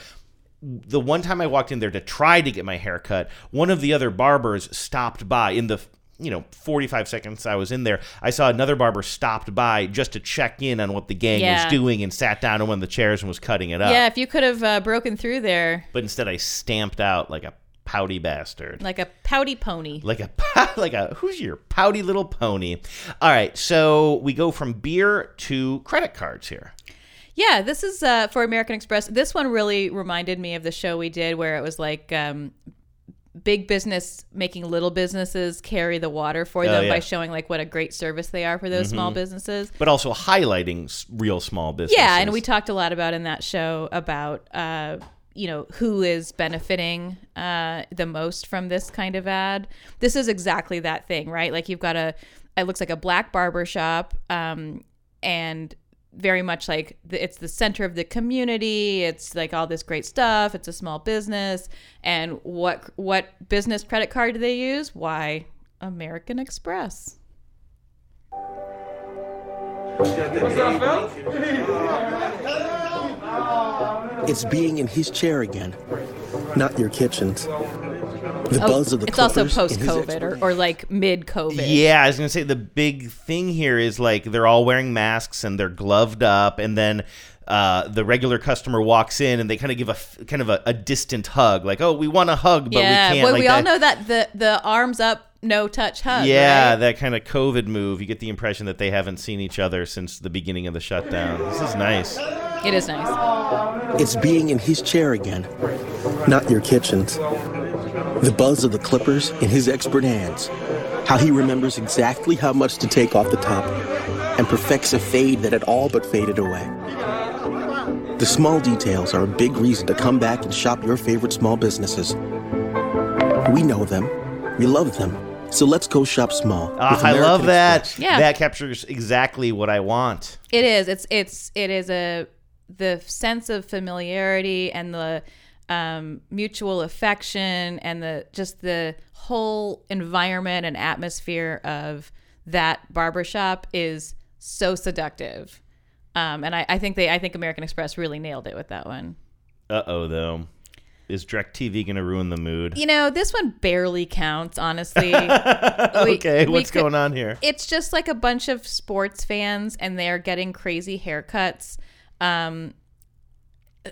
the one time I walked in there to try to get my hair cut, one of the other barbers stopped by in the you know 45 seconds I was in there. I saw another barber stopped by just to check in on what the gang Yeah. was doing and sat down on one of the chairs and was cutting it up. Yeah, if you could have uh, broken through there But instead I stamped out like a pouty bastard. like a pouty pony. Like a *laughs* like a who's your pouty little pony. All right, so we go from beer to credit cards here. Yeah, this is uh, for American Express. This one really reminded me of the show we did where it was like um, big business making little businesses carry the water for Oh, them yeah. by showing like what a great service they are for those small Mhm. businesses. But also highlighting s- real small businesses. Yeah, and we talked a lot about in that show about uh, you know who is benefiting uh, the most from this kind of ad. This is exactly that thing, right? Like you've got a it looks like a black barber shop, um, and very much like the, it's the center of the community. It's like all this great stuff. It's a small business, and what what business credit card do they use? Why American Express. It's being in his chair again, not your kitchen's. The Oh, buzz of the it's also clippers post in his COVID or, or like mid COVID. Yeah, I was gonna say the big thing here is like they're all wearing masks and they're gloved up, and then uh, the regular customer walks in and they kind of give a kind of a, a distant hug, like, "Oh, we want a hug, but yeah, we can't." well, like we all that- know that the the arms up, no touch hug. Yeah, right? that kind of COVID move. You get the impression that they haven't seen each other since the beginning of the shutdown. This is nice. it is nice. It's being in his chair again, not your kitchen's. The buzz of the clippers in his expert hands. How he remembers exactly how much to take off the top and perfects a fade that had all but faded away. The small details are a big reason to come back and shop your favorite small businesses. We know them, we love them, so let's go shop small. With ah, I love that. Express. Yeah. That captures exactly what I want. It is. It's it's it is a the sense of familiarity and the um, mutual affection and the just the whole environment and atmosphere of that barbershop is so seductive. Um, and I, I think they I think American Express really nailed it with that one. Uh oh, though. Is DirecTV going to ruin the mood? You know, this one barely counts, honestly. *laughs* okay, what's could- going on here? It's just like a bunch of sports fans, and they're getting crazy haircuts. Um,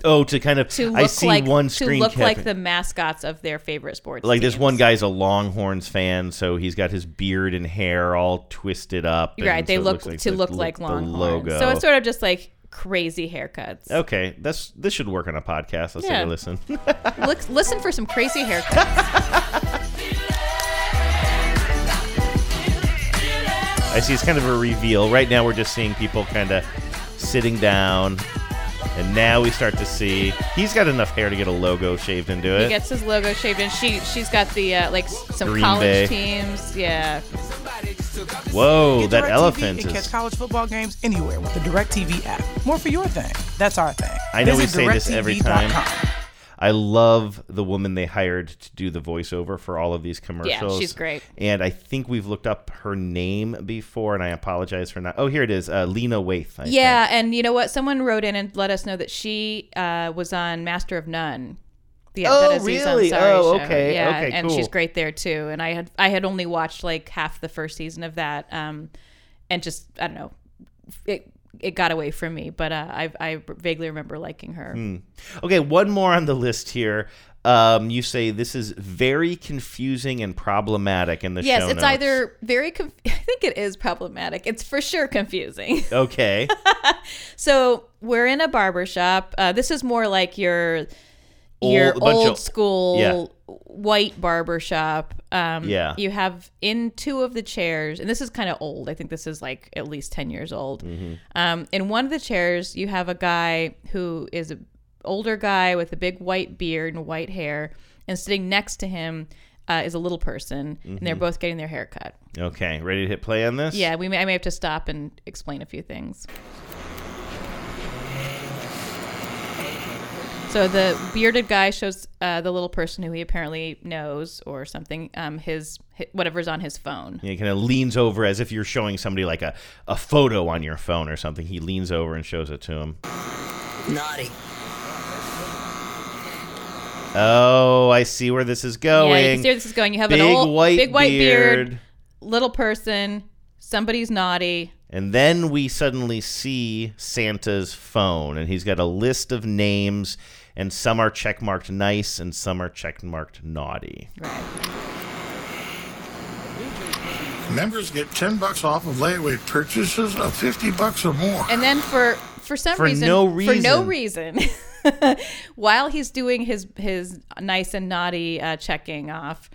Oh, to kind of. to look I see like one screen to look like the mascots of their favorite sports. like this one guy's a Longhorns fan, so he's got his beard and hair all twisted up. and right? They so look looks to the- look like Longhorns. logo. So it's sort of just like crazy haircuts. okay. That's this should work on a podcast. Let's Yeah. take a listen. *laughs* Look, listen for some crazy haircuts. *laughs* I see it's kind of a reveal. Right now, we're just seeing people kind of sitting down, and now we start to see he's got enough hair to get a logo shaved into it. he gets his logo shaved, and she she's got the uh, like some Green college Bay. teams. Yeah, Whoa, Get that DirecTV elephant and is. catch college football games anywhere with the DirecTV app. More for your thing. That's our thing. I know we Visit say this every time. DirecTV.com. I love the woman they hired to do the voiceover for all of these commercials. Yeah, she's great. And I think we've looked up her name before, and I apologize for not. Oh, here it is, uh, Lena Waithe. I yeah, and you know what? Someone wrote in and let us know that she uh, was on Master of None. The Oh, Aziz really? Ansari Oh, show. okay, Yeah, okay, and cool. she's great there too. And I had I had only watched like half the first season of that, um, and just I don't know, it it got away from me. But uh, I I vaguely remember liking her. Hmm. Okay, one more on the list here. Um, you say this is very confusing and problematic in the yes, show it's notes. either very. Conf- *laughs* I think it is problematic. It's for sure confusing. *laughs* Okay. so we're in a barber shop. Uh, this is more like your your Old- old school Yeah. White barber shop. Um, Yeah. You have in two of the chairs, and this is kind of old. I think this is like at least 10 years old. Mm-hmm. Um, in one of the chairs, you have a guy who is an older guy with a big white beard and white hair, and sitting next to him uh, is a little person, and they're Mhm. both getting their hair cut. Okay, ready to hit play on this? Yeah, we may, I may have to stop and explain a few things. So the bearded guy shows uh, the little person who he apparently knows or something um, his, hi whatever's on his phone. He kind of leans over as if you're showing somebody like a, a photo on your phone or something. He leans over and shows it to him. Naughty. Oh, I see where this is going. Yeah, you can see where this is going. You have big an old white big white beard. beard. little person, somebody's naughty. And then we suddenly see Santa's phone, and he's got a list of names, and some are checkmarked nice, and some are checkmarked naughty. Members get 10 bucks off of layaway purchases of 50 bucks or more. And then for for some For reason, no for no reason. reason, *laughs* while he's doing his his nice and naughty uh, checking off,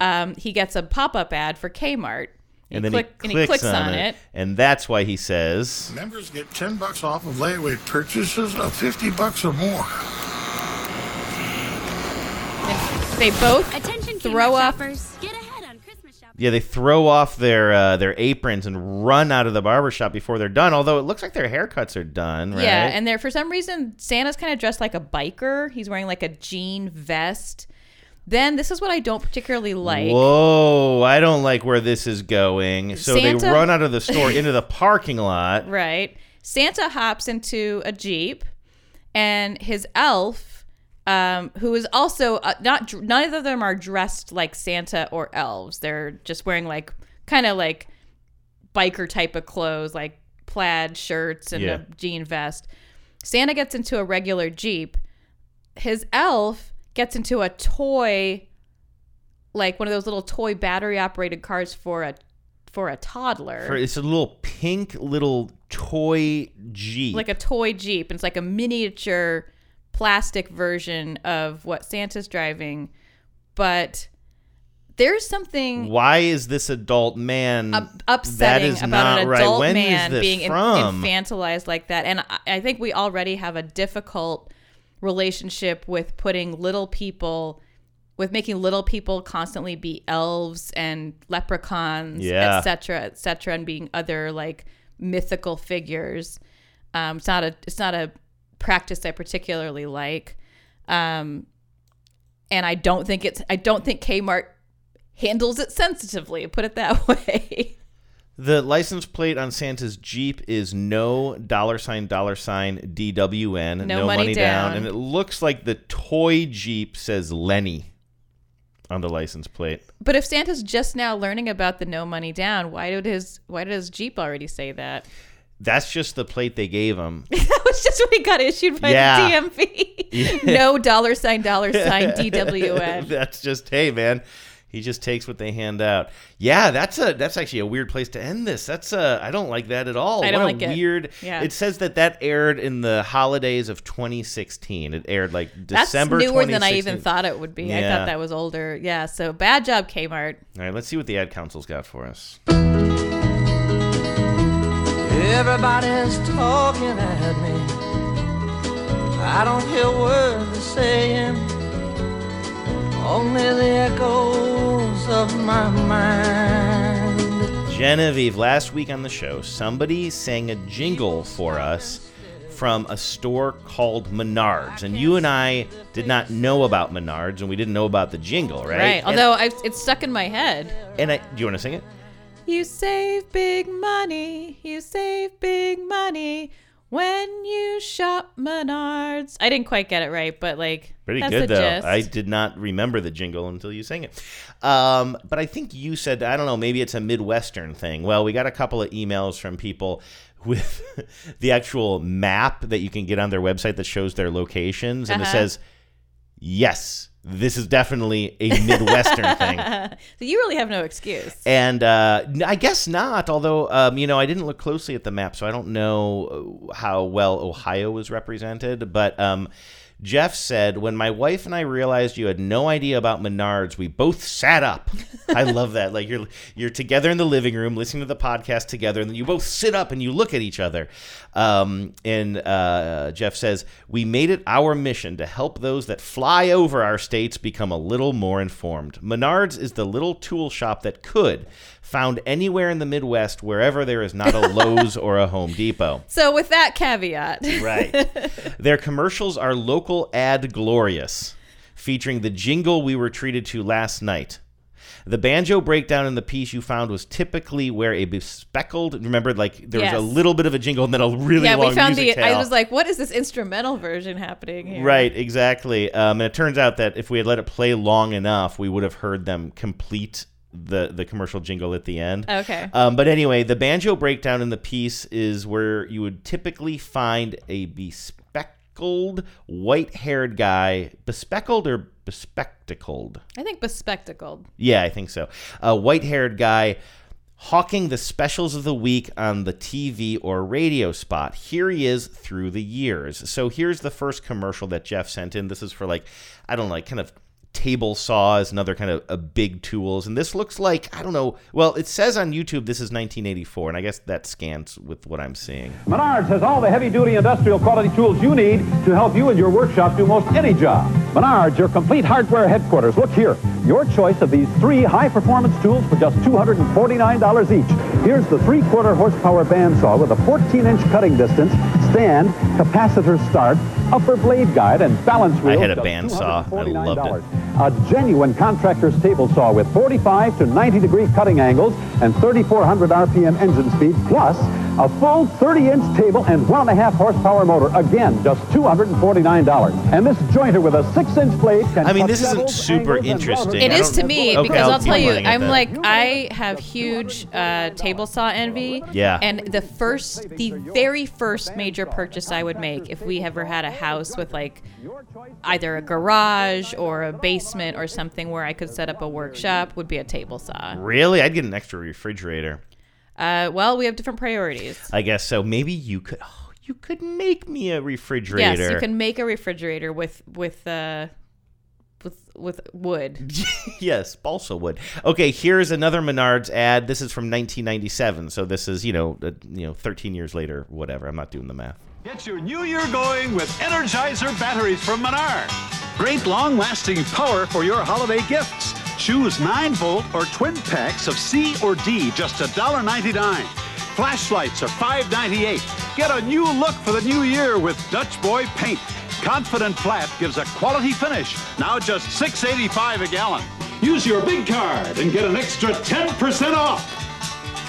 um, he gets a pop up ad for Kmart. And then click- he, and clicks he clicks on, on it, it. and that's why he says, Members get 10 bucks off of layaway purchases of 50 bucks or more. They both throw off. "Yeah." They throw off their uh, their aprons and run out of the barber shop before they're done. Although it looks like their haircuts are done, right? Yeah, and they're for some reason Santa's kind of dressed like a biker. He's wearing like a jean vest. Then this is what I don't particularly like. Whoa, I don't like where this is going. So they run out of the *laughs* store into the parking lot. Right. Santa hops into a Jeep and his elf, um, who is also uh, not, none of them are dressed like Santa or elves. They're just wearing like kind of like biker type of clothes, like plaid shirts and Yeah. a jean vest. Santa gets into a regular Jeep. His elf gets into a toy, like one of those little toy battery operated cars for a for a toddler. For, it's a little pink little toy Jeep. like a toy Jeep. And it's like a miniature plastic version of what Santa's driving. But there's something Why is this adult man up- upsetting that is about not an right? adult is man this being in- infantilized like that. And I, I think we already have a difficult relationship with putting little people with making little people constantly be elves and leprechauns, Yeah. et cetera, et cetera, and being other like mythical figures. Um, it's not a it's not a practice I particularly like. Um, and I don't think it's I don't think Kmart handles it sensitively, put it that *laughs* way. The license plate on Santa's Jeep is no dollar sign dollar sign DWN, No money down. and it looks like the toy Jeep says Lenny on the license plate. But if Santa's just now learning about the no money down, why did his why did his Jeep already say that? *laughs* That's just the plate they gave him. that was just when he got issued by Yeah. the DMV. *laughs* Yeah. no dollar sign dollar sign *laughs* DWN. that's just hey man. He just takes what they hand out. Yeah, that's a that's actually a weird place to end this. That's a I don't like that at all. I don't what a like it. weird. Yeah. It says that that aired in the holidays of 2016. It aired like December. That's December. newer than I even thought it would be. I thought that was older. Yeah, so bad job, Kmart. All right, let's see what the ad council's got for us. Everybody's talking at me. I don't hear words they're saying, only the echoes of my mind. Genevieve, last week on the show, somebody sang a jingle for us from a store called Menards. And you and I did not know about Menards, and we didn't know about the jingle, right? Right. And- Although I, it's stuck in my head. And, I, do you want to sing it? You save big money. You save big money when you shop Menards. I didn't quite get it right, but like Pretty that's good the though. gist. I did not remember the jingle until you sang it. Um, but I think you said I don't know. Maybe it's a midwestern thing. Well, we got a couple of emails from people with *laughs* the actual map that you can get on their website that shows their locations, and it Uh-huh. says, "Yes, this is definitely a Midwestern *laughs* thing. so you really have no excuse. And uh, I guess not, although, um, you know, I didn't look closely at the map, so I don't know uh, how well Ohio was represented. But um, Jeff said, When my wife and I realized you had no idea about Menards, we both sat up. *laughs* I love that. Like you're you're together in the living room listening to the podcast together, and then you both sit up and you look at each other. Um, and uh, Jeff says, We made it our mission to help those that fly over our states become a little more informed. Menards is the little tool shop that could, found anywhere in the Midwest, wherever there is not a Lowe's or a Home Depot. *laughs* So with that caveat, Right. *laughs* Their commercials are local ad glorious, featuring the jingle we were treated to last night. The banjo breakdown in the piece you found was typically where a bespeckled remember like there was a little bit of a jingle and then a really yeah, long Yeah, we found the. I was like, what is this instrumental version happening here? Right, exactly. Um, and it turns out that if we had let it play long enough, we would have heard them complete the the commercial jingle at the end. Okay. Um, but anyway, the banjo breakdown in the piece is where you would typically find a bespectacled, white-haired guy, bespectacled or bespectacled. I think bespectacled. Yeah, I think so. A white haired guy hawking the specials of the week on the TV or radio spot. Here he is through the years. So here's the first commercial that Jeff sent in. This is for like, I don't know, like kind of table saws and other kind of uh, big tools. And this looks like, I don't know, well, it says on YouTube this is 1984, and I guess that scans with what I'm seeing. Menards has all the heavy-duty industrial quality tools you need to help you and your workshop do most any job. Menards, your complete hardware headquarters. Look here. Your choice of these three high-performance tools for just $249 each. Here's the three-quarter horsepower bandsaw with a 14-inch cutting distance, stand, capacitor start, upper blade guide, and balance wheel. I had a bandsaw. I loved it. A genuine contractor's table saw with 45 to 90 degree cutting angles and 3,400 RPM engine speed, plus a full 30-inch table and one and a half horsepower motor. Again, just $249. And this jointer with a six-inch blade can I mean, this isn't super interesting. It I is don't- to me Okay, because I'll, keep tell you, I'm that. like I have huge uh, table saw envy. Yeah. And the first, the very first major purchase I would make if we ever had a house with like either a garage or a basement or something where I could set up a workshop would be a table saw. Really? I'd get an extra refrigerator. Uh, well, we have different priorities. I guess so. Maybe you could. Oh, you could make me a refrigerator. Yes, you can make a refrigerator with with uh, with with wood. *laughs* yes, balsa wood. Okay, here's another Menards ad. This is from 1997, so this is you know uh, you know 13 years later, whatever. I'm not doing the math. Get your new year going with Energizer batteries from Menard. Great long lasting power for your holiday gifts. Choose 9 volt or twin packs of C or D, just $1.99. Flashlights are $5.98. Get a new look for the new year with Dutch Boy Paint. Confident Flat gives a quality finish, now just $6.85 a gallon. Use your big card and get an extra 10% off.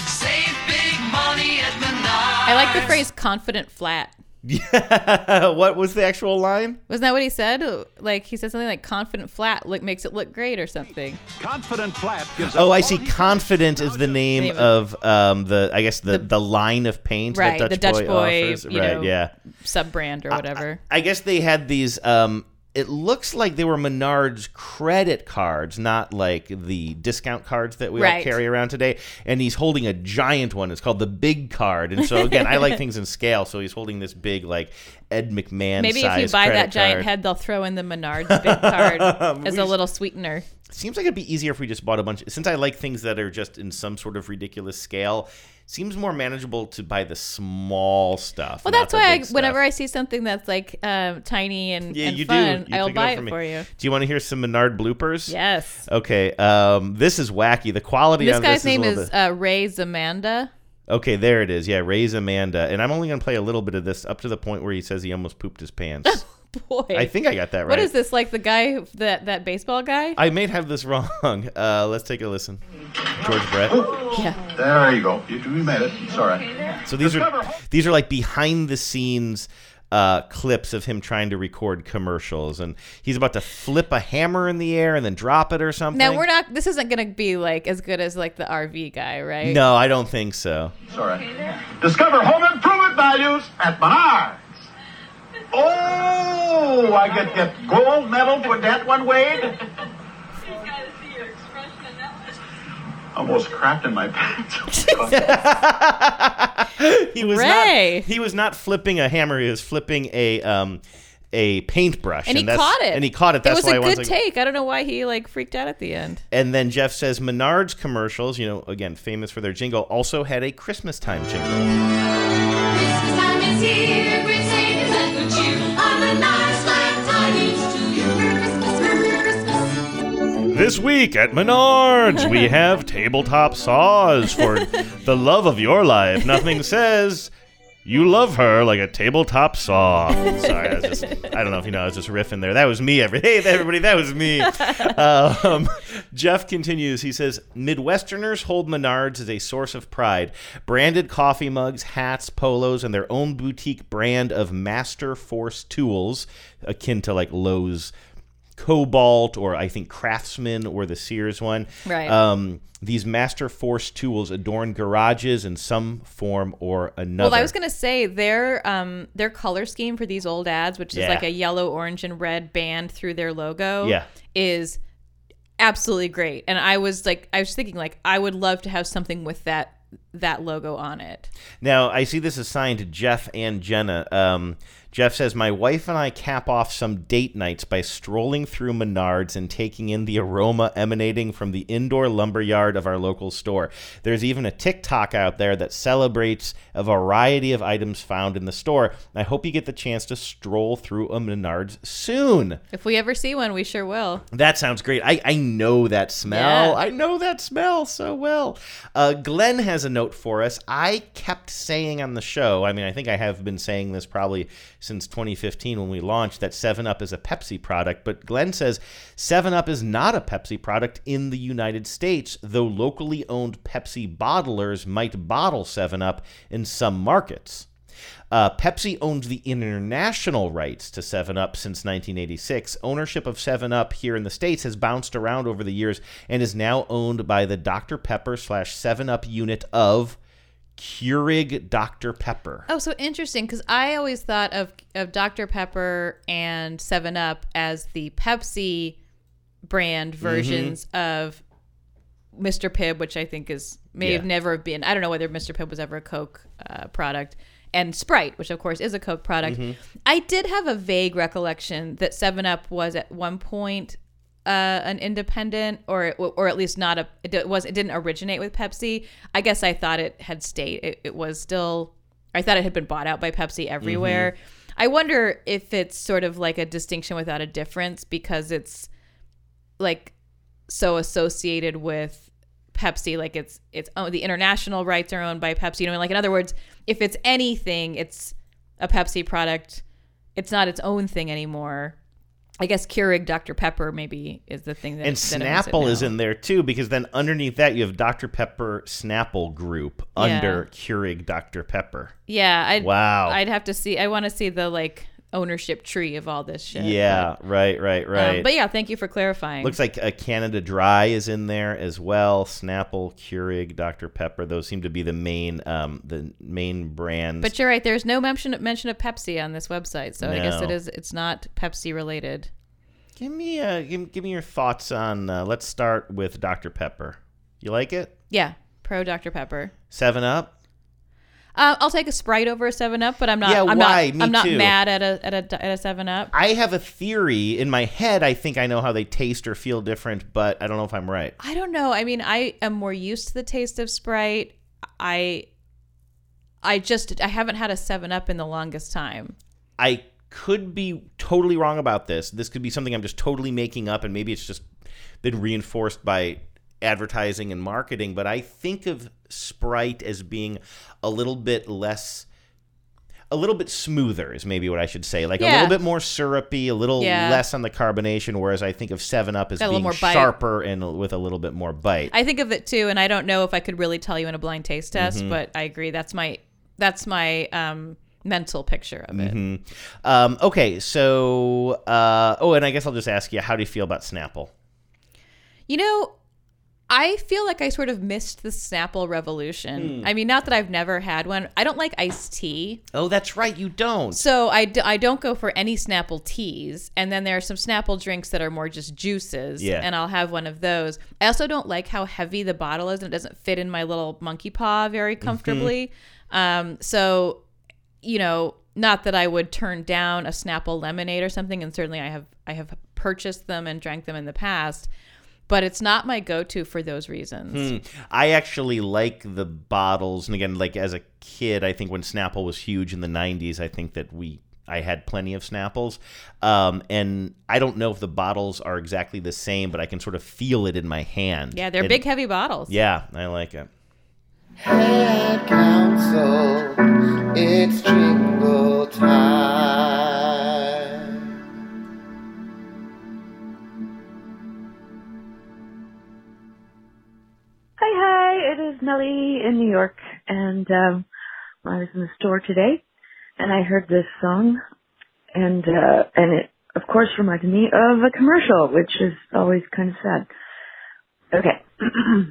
Save big money at Menards. I like the phrase "confident flat." *laughs* what was the actual line? Wasn't that what he said? Like he said something like "confident flat" like makes it look great or something. Confident Flat gives Oh, I see. Confident is the name Name of um the I guess the the, line of paint right, that Dutch the Dutch Boy, Boy, offers. you right, know, yeah. sub brand or whatever. I guess they had these. Um, it looks like they were Menards credit cards, not like the discount cards that we all Right. carry around today. And he's holding a giant one. It's called the Big Card. And so again, I like *laughs* things in scale. So he's holding this big, like Ed McMahon. Maybe if you buy that giant head, they'll throw in the Menards *laughs* big card as a little sweetener. Seems like it'd be easier if we just bought a bunch. Since I like things that are just in some sort of ridiculous scale, seems more manageable to buy the small stuff. Well, that's why I, whenever I see something that's like um, tiny and, Yeah, and you fun, do. You I'll buy up it for you. Do you want to hear some Menard bloopers? Yes. Okay. Um, this is wacky. The quality This on guy's this name is, is bit- uh, Ray Zamanda. Okay, there it is. Yeah, Ray's Amanda, and I'm only gonna play a little bit of this up to the point where he says he almost pooped his pants. *laughs* Boy, I think I got that right. What is this like? The guy that that baseball guy? I may have this *laughs* wrong. Uh, let's take a listen. George Brett. Yeah. There you go. You, you made it. It's all right. So these are these are like behind the scenes uh, clips of him trying to record commercials, and he's about to flip a hammer in the air and then drop it or something. Now we're not. This isn't gonna be like as good as like the RV guy, right? No, I don't think so. Sorry. all right. Discover home improvement values at Menards. Oh, I get get gold medal for that one, Wade. Almost crapped in my pants. *laughs* he was Ray. not. He was not flipping a hammer. He was flipping a um, a paintbrush, And he that's- caught it. And he caught it. That's it was why a I good was take. I don't know why he like freaked out at the end. And then Jeff says Menards commercials, you know, again famous for their jingle, also had a Christmas time jingle. This week at Menards, we have tabletop saws for the love of your life. Nothing says you love her like a tabletop saw. Sorry, I just, I don't know if you know, I was just riffing there. That was me, every, *laughs* hey, everybody, that was me. Um, Jeff continues, he says, Midwesterners hold Menards as a source of pride. Branded coffee mugs, hats, polos, and their own boutique brand of Masterforce tools, akin to like Lowe's Kobalt or I think Craftsman or the Sears one. Right. Um, these Masterforce tools adorn garages in some form or another. Well, I was gonna say their um their color scheme for these old ads, which Yeah. is like a yellow, orange, and red band through their logo, Yeah. is absolutely great. And I was like, I was thinking like I would love to have something with that that logo on it. Now, I see this assigned to Jeff and Jenna. Um, Jeff says, My wife and I cap off some date nights by strolling through Menards and taking in the aroma emanating from the indoor lumberyard of our local store. There's even a TikTok out there that celebrates a variety of items found in the store. I hope you get the chance to stroll through a Menards soon. If we ever see one, we sure will. That sounds great. I, I know that smell. Yeah. I know that smell so well. Uh, Glenn has a note for us. I kept saying on the show, I mean, I think I have been saying this probably since 2015 when we launched, that 7 Up is a Pepsi product. But Glenn says 7 Up is not a Pepsi product in the United States, though locally owned Pepsi bottlers might bottle 7 Up in some markets. Uh, Pepsi owns the international rights to 7 Up since 1986. Ownership of 7 Up here in the States has bounced around over the years and is now owned by the Dr. Pepper slash 7 Up unit of Keurig Dr. Pepper. Oh, so interesting because I always thought of of Dr Pepper and Seven Up as the Pepsi brand Mm-hmm. versions of Mr. Pibb, which I think is may have never been. I don't know whether Mr. Pibb was ever a Coke uh, product, and Sprite, which of course is a Coke product. Mhm. I did have a vague recollection that Seven Up was at one point uh, an independent, or or at least not a. It was. It didn't originate with Pepsi. I guess I thought it had stayed. It, it was still. I thought it had been bought out by Pepsi everywhere. I wonder if it's sort of like a distinction without a difference because it's like so associated with Pepsi. Like it's it's oh, the international rights are owned by Pepsi. You know, like in other words, if it's anything, it's a Pepsi product. It's not its own thing anymore. I guess Keurig Dr Pepper maybe is the thing that and that owns it Snapple is in there too, because then underneath that you have Dr. Pepper Snapple Group Yeah. under Keurig Dr. Pepper. Yeah. I'd, Wow. I'd have to see. I want to see the like ownership tree of all this shit. Yeah, right, right, right. um, but yeah, thank you for clarifying. Looks like a Canada Dry is in there as well. Snapple, Keurig, Dr. Pepper. Those seem to be the main um, the main brands. But you're right. There's no mention mention of Pepsi on this website, so I guess it is. It's not Pepsi related. give me uh, give, give me your thoughts on. Uh, let's start with Dr. Pepper. You like it? Yeah, pro Dr Pepper. Seven Up. Uh, I'll take a Sprite over a Seven Up, but I'm not. Yeah, I'm why? not. Me I'm not too. mad at a at a at a Seven Up. I have a theory in my head. I think I know how they taste or feel different, but I don't know if I'm right. I don't know. I mean, I am more used to the taste of Sprite. I I just I haven't had a 7 Up in the longest time. I could be totally wrong about this. This could be something I'm just totally making up, and maybe it's just been reinforced by advertising and marketing. But I think of Sprite as being a little bit less. A little bit smoother is maybe what I should say. Like a little bit more syrupy, a little Yeah. less on the carbonation. Whereas I think of Seven Up as Got being bite. sharper and with a little bit more bite. I think of it too, and I don't know if I could really tell you in a blind taste test, Mhm. but I agree. That's my that's my um, mental picture of it. Mhm. Um, okay, so uh, oh, and I guess I'll just ask you, how do you feel about Snapple? You know, I feel like I sort of missed the Snapple revolution. Hmm. I mean, not that I've never had one. I don't like iced tea. Oh, that's right. You don't. So I, d- I don't go for any Snapple teas. And then there are some Snapple drinks that are more just juices. Yeah. And I'll have one of those. I also don't like how heavy the bottle is and it doesn't fit in my little monkey paw very Mm-hmm. comfortably. Um, so, you know, not that I would turn down a Snapple lemonade or something. And certainly I have I have purchased them and drank them in the past. But it's not my go-to for those reasons. Hmm. I actually like the bottles, and again, like as a kid, I think when Snapple was huge in the '90s, I think that we I had plenty of Snapples, um, and I don't know if the bottles are exactly the same, but I can sort of feel it in my hand. Yeah, they're And- big, heavy bottles. Yeah, I like it. Ad council, it's jingle time. It is Melly in New York, and um, I was in the store today, and I heard this song, and uh, and it, of course, reminded me of a commercial, which is always kind of sad. Okay. *clears throat*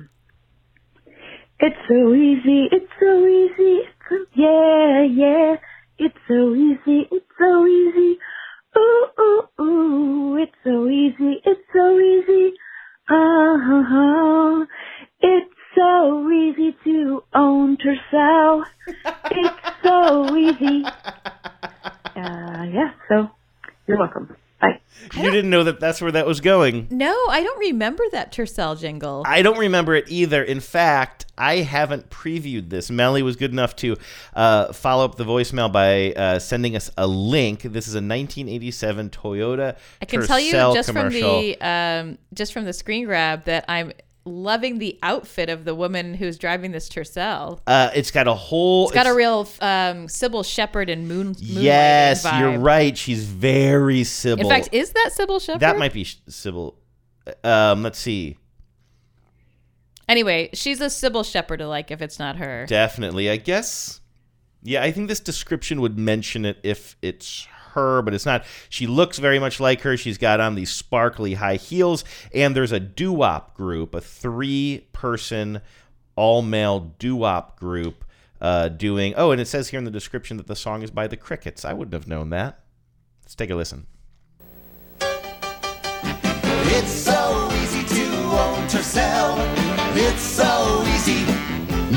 it's so easy. It's so easy. It's so, yeah, yeah. It's so easy. It's so easy. Ooh, ooh, ooh. It's so easy. It's so easy. Uh-huh. *laughs* It's so easy to own Tercel. it's so easy. Uh, yeah, so you're welcome. Bye. You didn't know that that's where that was going. No, I don't remember that Tercel jingle. I don't remember it either. In fact, I haven't previewed this. Melly was good enough to uh, follow up the voicemail by uh, sending us a link. This is a 1987 Toyota. I can tell you Tercel just commercial. from the um, just from the screen grab that I'm loving the outfit of the woman who's driving this Tercel. Uh, it's got a whole. It's got a real um, Cybill Shepherd and moon. Yes, vibe. you're right. She's very Cybill. In fact, is that Cybill Shepherd? that might be Cybill. Um, let's see. Anyway, she's a Cybill Shepherd like if it's not her. Definitely, I guess. Yeah, I think this description would mention it if it's her, but it's not. She looks very much like her. She's got on these sparkly high heels, and there's a doo wop group, a three person, all male doo wop group uh, doing. Oh, and it says here in the description that the song is by the Crickets. I wouldn't have known that. Let's take a listen. It's so easy to own Tercel. It's so easy.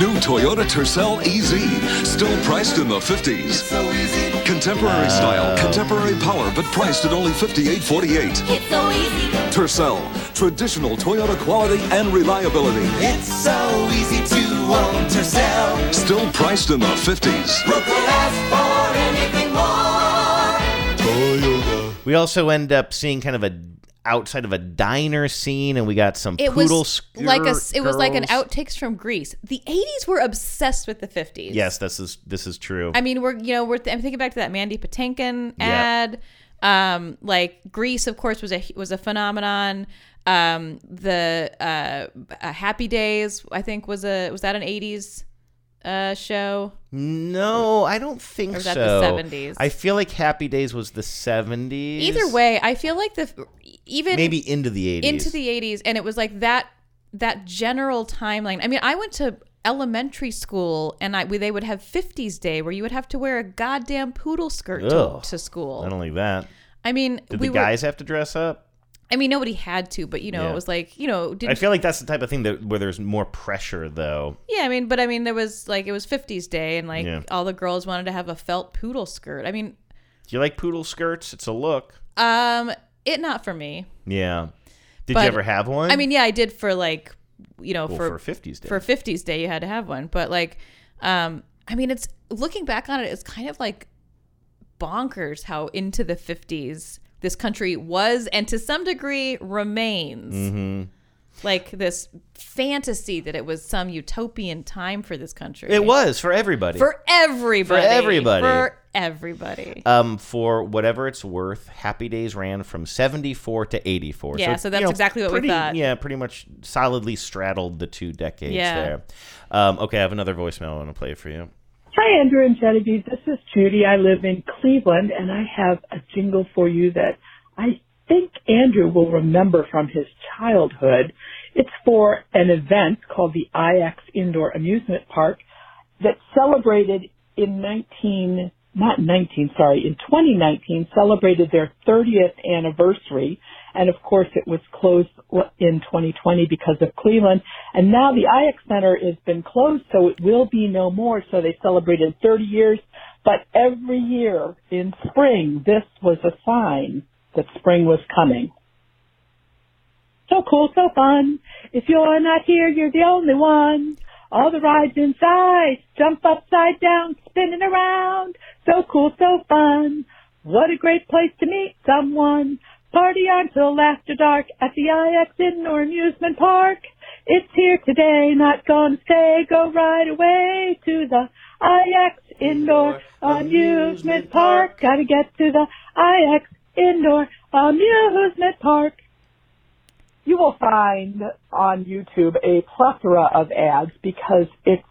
New Toyota Tercel EZ, still priced in the 50s. So easy. Contemporary style, contemporary power, but priced at only $58.48. It's so easy. Tercel, traditional Toyota quality and reliability. It's so easy to own Tercel. Still priced in the 50s. Look for anything more. Toyota. We also end up seeing kind of a outside of a diner scene, and we got some It poodle was like a it was like an outtakes from Grease. The 80s were obsessed with the 50s. Yes, this is this is true. I mean, we're you know we're I'm thinking back to that Mandy Patinkin Yeah. ad. Um, like Grease, of course, was a was a phenomenon. Um, the uh, uh, Happy Days, I think, was a was that an '80s uh, show? no, I don't think Or was that so. the 70s? I feel like Happy Days was the seventies. Either way, I feel like the even maybe into the eighties. into the 80s and it was like that that general timeline i mean i went to elementary school and i we, they would have 50s day where you would have to wear a goddamn poodle skirt to, Ugh. to school Not only that, i mean did we the were- guys have to dress up? I mean nobody had to but you know Yeah. it was like you know did I feel like that's the type of thing that where there's more pressure, though. yeah i mean but i mean there was like it was 50s day and like Yeah. all the girls wanted to have a felt poodle skirt i mean Do you like poodle skirts? It's a look. um it not for me Yeah. Did But- you ever have one? I mean, yeah, I did for like, you know, Well, for for 50s day. For 50s day, you had to have one. But like, um, I mean, it's looking back on it, it's kind of like bonkers how into the 50s this country was and to some degree remains. Mm-hmm. Like this fantasy that it was some utopian time for this country. It was for everybody. For everybody. For everybody. For everybody. Um, for whatever it's worth, Happy Days ran from 74 to 84. Yeah, it, so that's you know, exactly what we pretty- thought. Yeah, pretty much solidly straddled the two decades Yeah. there. Um, okay, I have another voicemail I want to play for you. Hi, Andrew and Genevieve. This is Judy. I live in Cleveland, and I have a jingle for you that I think Andrew will remember from his childhood. It's for an event called the IX Indoor Amusement Park that celebrated in 19, not 19, sorry, in 2019 celebrated their 30th anniversary. And of course it was closed in 2020 because of Cleveland. And now the IX Center has been closed, so it will be no more. So they celebrated 30 years. But every year in spring, this was a sign that spring was coming. So cool, so fun. If you're not here, you're the only one. All the rides inside, jump upside down, spinning around. So cool, so fun. What a great place to meet someone. Party until after dark at the IX Indoor Amusement Park. It's here today, not gonna stay. Go right away to the IX Indoor Amusement Park. Gotta get to the IX Indoor Amusement Park. You will find on YouTube a plethora of ads because it's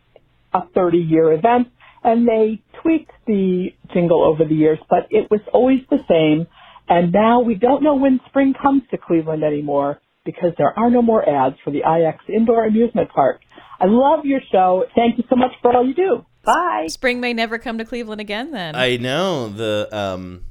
a 30 year event and they tweaked the jingle over the years, but it was always the same. And now we don't know when spring comes to Cleveland anymore because there are no more ads for the IX Indoor Amusement Park. I love your show. Thank you so much for all you do. Bye. Spring may never come to Cleveland again then. I know the um,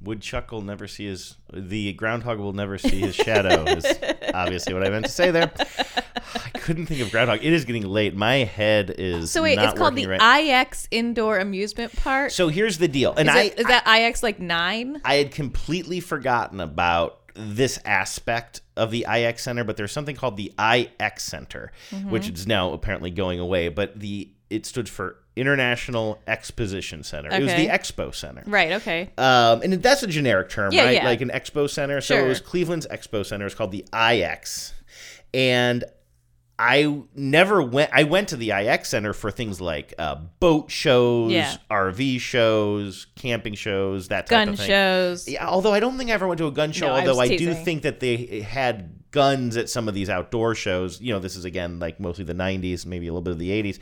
woodchuck will never see his the groundhog will never see his shadow is *laughs* obviously what I meant to say there. I couldn't think of groundhog. It is getting late. My head is so wait, it's called the right. IX Indoor Amusement Park. So here's the deal, and is, I it, is that IX like nine? I had completely forgotten about this aspect of the IX Center, but there's something called the IX Center, Mhm. which is now apparently going away. But the it stood for International Exposition Center. It was the Expo Center. Right. Okay. Um, and that's a generic term, Yeah, right? yeah. Like an expo center. Sure. So it was Cleveland's Expo Center. It's called the IX. And I never went. I went to the IX Center for things like uh, boat shows, Yeah. RV shows, camping shows, that type Gun of thing. shows. Yeah, although I don't think I ever went to a gun show. No, although was I, do think that they had guns at some of these outdoor shows. You know, this is again like mostly the '90s, maybe a little bit of the '80s.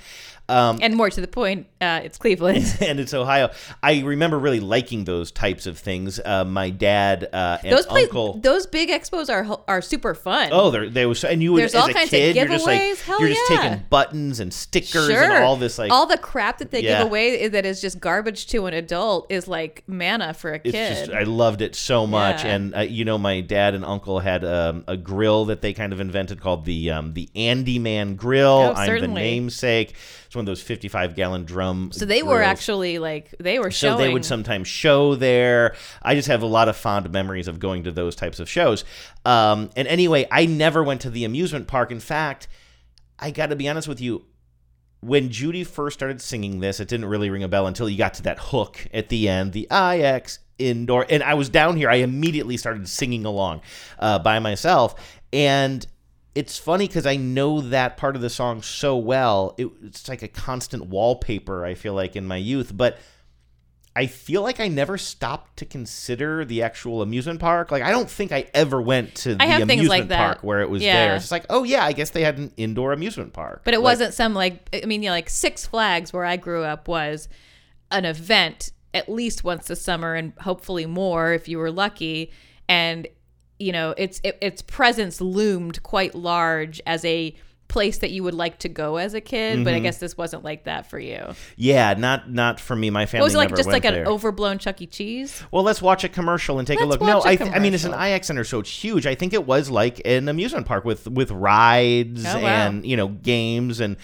Um, And more to the point, uh, it's Cleveland. *laughs* and it's Ohio. I remember really liking those types of things. Uh, my dad uh, and those uncle. those big expos are are super fun. Oh, there they were. and you would There's as all a kinds of kid, you're just like giveaways. Hell you're just yeah. taking buttons and stickers sure. and all this like all the crap that they Yeah. give away that is just garbage to an adult is like manna for a It's kid. just I loved it so much, Yeah. and uh, you know my dad and uncle had um, a grill that they kind of invented called the um, the Andy Man Grill. Oh, I'm certainly. the namesake. It's one of those 55 gallon drum. so they were actually like they were So showing. they would sometimes show there. I just have a lot of fond memories of going to those types of shows. Um, and anyway, I never went to the amusement park. In fact, I got to be honest with you. When Judy first started singing this, it didn't really ring a bell until you got to that hook at the end, the IX indoor. And I was down here. I immediately started singing along uh, by myself. And it's funny because I know that part of the song so well. It, it's like a constant wallpaper, I feel like, in my youth. But I feel like I never stopped to consider the actual amusement park. Like I don't think I ever went to the amusement like park where it was Yeah. there. It's like, oh yeah, I guess they had an indoor amusement park. But it Like, wasn't some like I mean, you know, like Six Flags where I grew up was an event at least once a summer and hopefully more if you were lucky. And you know, its it, its presence loomed quite large as a place that you would like to go as a kid. But I Mhm. guess this wasn't like that for you. Yeah, not not for me. My family What was it like? Just like there. an overblown Chuck E. Cheese? Well, let's watch a commercial and take a Let's look. No, a I, th- I mean it's an. IX Center, so it's huge. I think it was like an amusement park with with rides Oh, wow. and you know games and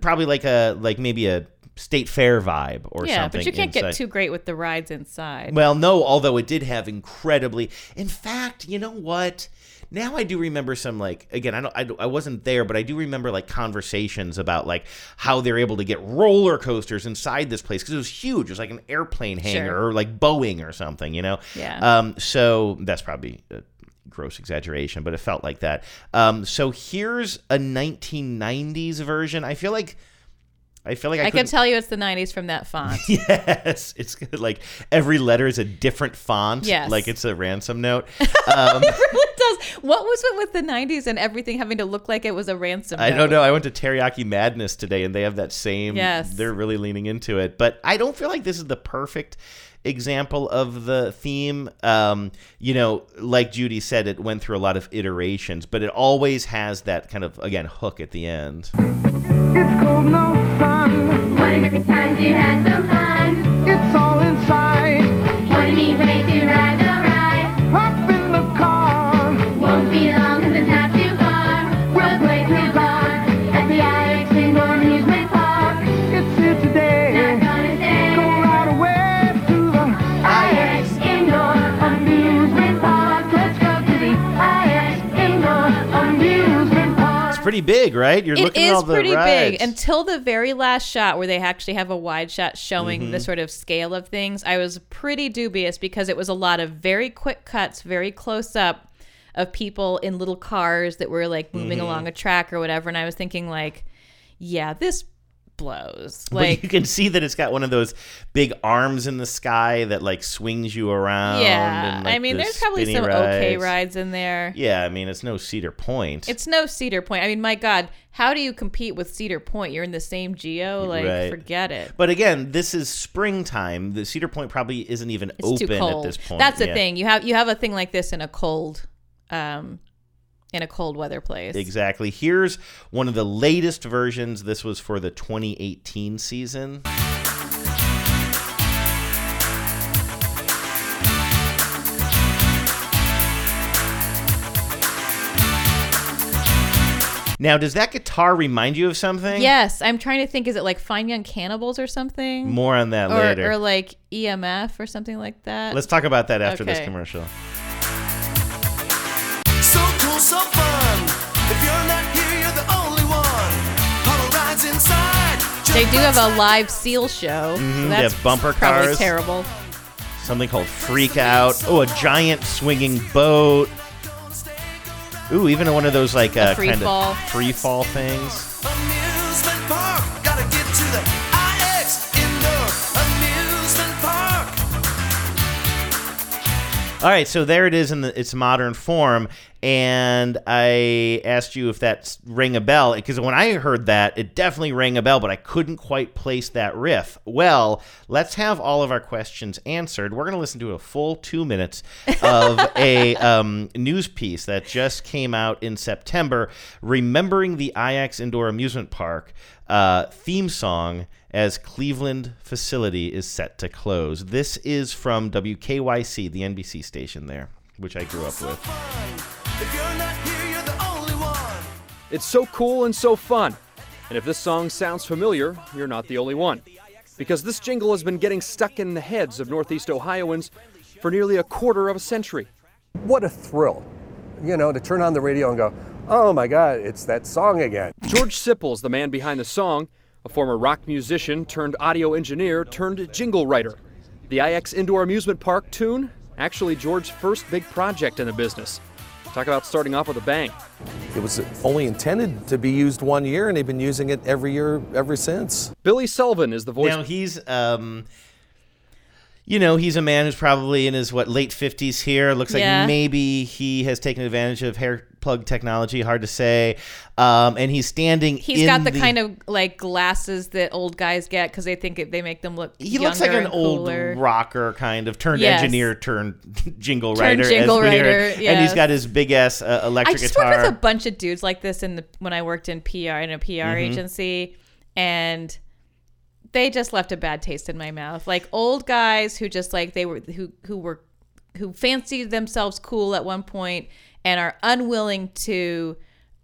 probably like a like maybe a state fair vibe or yeah, something. but you can't inside. get too great with the rides inside. Well, no, although it did have incredibly. In fact, you know what? Now I do remember some like again I don't I, I wasn't there but I do remember like conversations about like how they're able to get roller coasters inside this place because it was huge it was like an airplane hangar Sure. or like Boeing or something you know Yeah. um so that's probably a gross exaggeration but it felt like that um so here's a 1990s version I feel like I feel like I, I, can tell you it's the 90s from that font. *laughs* Yes, it's good. like every letter is a different font. Yes. like it's a ransom note. *laughs* Um, it really does. What was it with the 90s and everything having to look like it was a ransom? I note? don't know. I went to Teriyaki Madness today, and they have that same. Yes. they're really leaning into it, but I don't feel like this is the perfect example of the theme. Um, you know, like Judy said, it went through a lot of iterations, but it always has that kind of again hook at the end. It's cold, no a time you had some fun. Pretty big, right? You're It looking at is all the pretty rides. big until the very last shot where they actually have a wide shot showing the Mhm. sort of scale of things. I was pretty dubious because it was a lot of very quick cuts, very close up of people in little cars that were like moving Mhm. along a track or whatever. And I was thinking like, yeah, this blows. but Like, you can see that it's got one of those big arms in the sky that like swings you around. yeah. and, like, I mean, the there's probably some okay rides. rides in there. Yeah, I mean, it's no Cedar Point. It's no Cedar Point. I mean, my God, how do you compete with Cedar Point? You're in the same geo. Like, Right. forget it. But again, this is springtime. The Cedar Point probably isn't even It's open at this point. That's the Yeah. thing. You have you have a thing like this in a cold, um, in a cold weather place. Exactly. Here's one of the latest versions. This was for the 2018 season. Now, does that guitar remind you of something? Yes, I'm trying to think. Is it like Fine Young Cannibals or something? More on that or, later. Or like EMF or something like that. Let's talk about that after this Okay. commercial. So fun. If you're not here, you're the only one. Hollow rides inside. They do have a live seal show. Mhm, so they that's have bumper probably cars. terrible. Something called Freak Out. Oh, a giant swinging boat. Ooh, even one of those like uh, kind of free fall things. All right, so there it is in the, its modern form, and I asked you if that rang a bell because when I heard that, it definitely rang a bell, but I couldn't quite place that riff. Well, let's have all of our questions answered. We're going to listen to a full two minutes of *laughs* a um, news piece that just came out in September, remembering the IX Indoor Amusement Park uh, theme song as Cleveland facility is set to close. This is from WKYC, the NBC station there, which I grew up with. If you're not here, you're the only one. It's so cool and so fun. And if this song sounds familiar, you're not the only one. Because this jingle has been getting stuck in the heads of Northeast Ohioans for nearly a quarter of a century. What a thrill, you know, to turn on the radio and go, oh my God, it's that song again. George Sipples, the man behind the song, a former rock musician turned audio engineer turned jingle writer. The IX Indoor Amusement Park tune, actually George's first big project in the business. Talk about starting off with a bang. It was only intended to be used one year, and they've been using it every year ever since. Billy Sullivan is the voice. Now he's, um, you know, he's a man who's probably in his what late fifties here. Looks like Yeah. maybe he has taken advantage of hair plug technology. Hard to say. Um, and he's standing. He's got the, kind of like glasses that old guys get because they think it, they make them look. He looks like an old rocker, kind of turned Yes. engineer, turned *laughs* jingle Turned writer. jingle as we hear writer, And he's got his big ass uh, I electric just guitar. worked with a bunch of dudes like this in the when I worked in PR in a PR Mhm. agency, and they just left a bad taste in my mouth. Like old guys who just like they were who who were who fancied themselves cool at one point and are unwilling to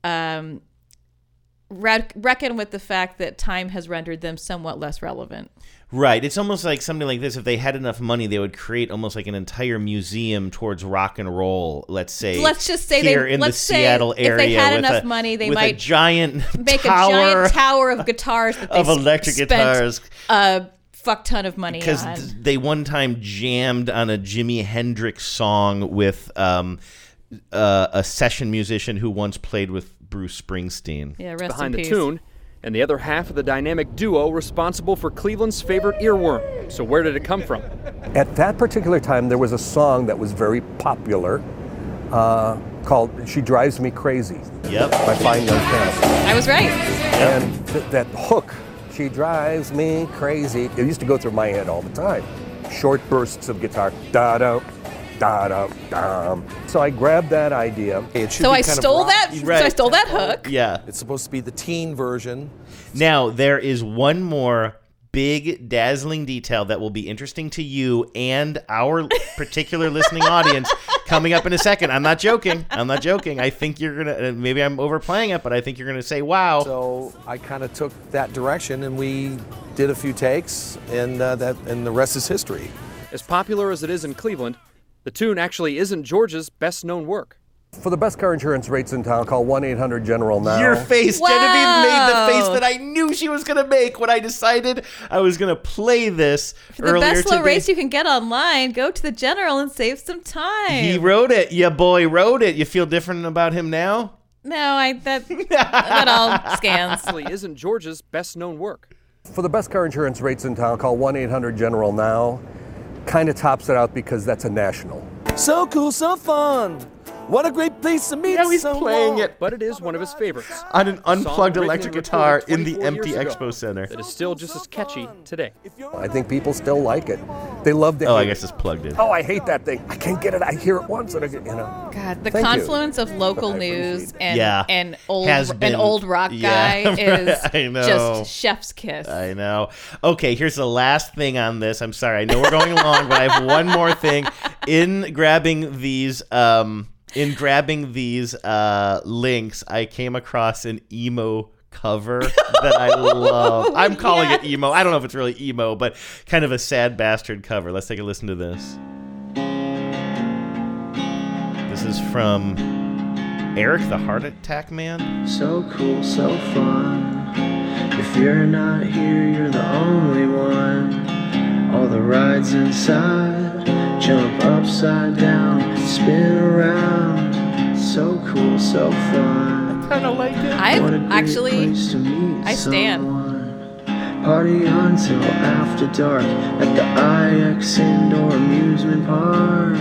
um, rec- reckon with the fact that time has rendered them somewhat less relevant. Right. It's almost like something like this. If they had enough money, they would create almost like an entire museum towards rock and roll. Let's say. Let's just say they- here in let's the say Seattle if they area. had with enough a- money, they with a might giant *laughs* Make tower a giant tower of guitars that *laughs* they of electric spent guitars. a fuck ton of money because on. th- they one time jammed on a Jimi Hendrix song with um, uh, a session musician who once played with Bruce Springsteen. Yeah, rest behind in the peace. tune, and the other half of the dynamic duo responsible for Cleveland's favorite earworm. So where did it come from? At that particular time, there was a song that was very popular uh, called She Drives Me Crazy. Yep. By Fine Young Cannibals. I was right. And th- that hook, She Drives Me Crazy, it used to go through my head all the time. short bursts of guitar. Da da da da da. So I grabbed that idea. So I stole that. So I stole that hook. Yeah. It's supposed to be the teen version. Now, there is one more big, dazzling detail that will be interesting to you and our particular listening audience *laughs* coming up in a second. I'm not joking. I'm not joking. I think you're going to, maybe I'm overplaying it, but I think you're going to say, wow. So I kind of took that direction and we did a few takes, and uh, that and the rest is history. As popular as it is in Cleveland, the tune actually isn't George's best known work. For the best car insurance rates in town, call 1 800 General now. Your face, Genevieve made the face that I knew she was going to make when I decided I was going to play this For the best low today. rates you can get online, go to the general and save some time. He wrote it. Yeah, boy wrote it. You feel different about him now? no, I that that all scans. *laughs* Actually isn't George's best known work. For the best car insurance rates in town, call 1 800 General now. Kind of tops it out because that's a national. So cool, so fun. What a great place to meet Now he's someone. playing it But it is one of his favorites. on an unplugged electric guitar in the empty expo center. That is still just as catchy today. I think people still like it. They love the Oh, I guess it's plugged in. Oh, I hate that thing. I can't get it. I hear it once and I get, you know. God, the Thank you. confluence of local news and Yeah. and old Has an old rock *laughs* guy Yeah, is I know. just chef's kiss. I know. Okay, here's the last thing on this. I'm sorry. I know we're going along, but I have one more thing. In grabbing these um in grabbing these uh links, I came across an emo cover that I *laughs* love. I'm calling it emo. I don't know if it's really emo, but kind of a sad bastard cover. Let's take a listen to this. This is from Eric the Heart Attack Man. So cool, so fun. If you're not here, you're the only one. All the rides inside, jump upside down, spin around. So cool, so fun. I kind of like it. I What a great actually place to meet I stand. Party until after dark at the IX Indoor Amusement Park.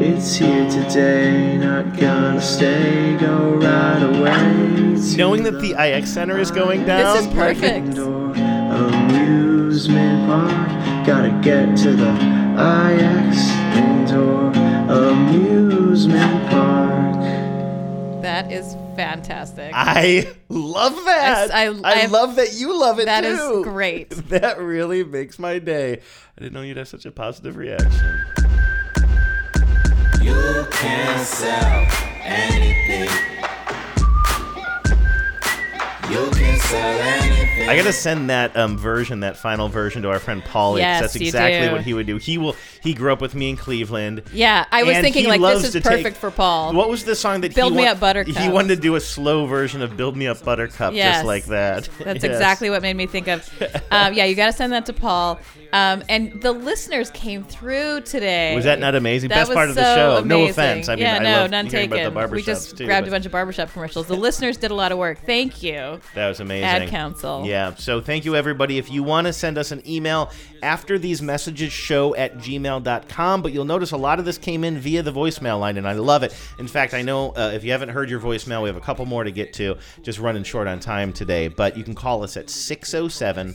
It's here today, not gonna stay, go right away. Knowing that the IX Center is going down. This is perfect. Indoor Amusement Park. Gotta get to the IX Indoor Amusement Park. That is fantastic. I love that. I- I, I- love that you love it That is too. *laughs* great. That really makes my day. I didn't know you'd have such a positive reaction. You can sell anything. I gotta send that um, version, that final version, to our friend Paulie. 'cause Yes, that's exactly what he would do. He will. He grew up with me in Cleveland. Yeah, I was thinking like this is to take- perfect for Paul. What was the song that Build he Me wa- Up Buttercup. He wanted to do a slow version of "Build Me Up Buttercup," Yes. just like that. That's Yes. exactly what made me think of. *laughs* Um, yeah, you got to send that to Paul. Um, and the listeners came through today. Was that not amazing? That Best was part of the so show. No amazing. offense. I mean, yeah, I no, love none hearing about taken. the we just too, grabbed but- a bunch of barbershop commercials. The listeners did a lot of work. Thank you. That was amazing. Ad Council. Yeah. So thank you, everybody. If you want to send us an email after these messages, show at gmail.com. But you'll notice a lot of this came in via the voicemail line, and I love it. In fact, I know uh, if you haven't heard your voicemail, we have a couple more to get to. Just running short on time today. But you can call us at 607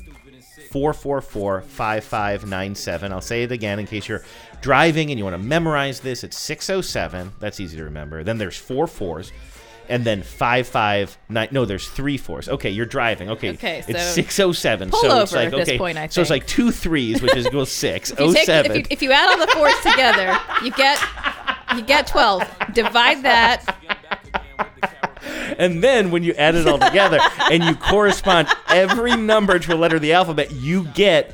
444 5597. I'll say it again in case you're driving and you want to memorize this. It's 607. That's easy to remember. Then there's four fours. And then five five nine. No, there's three fours. Okay, you're driving. Okay, Okay, it's so six oh seven. pull So it's like at okay, point, so it's like two threes, which is equals six. *laughs* If you, Oh seven. if, you, add all the fours together, you get you get twelve. Divide that. And then when you add it all together and you correspond every number to a letter of the alphabet, you get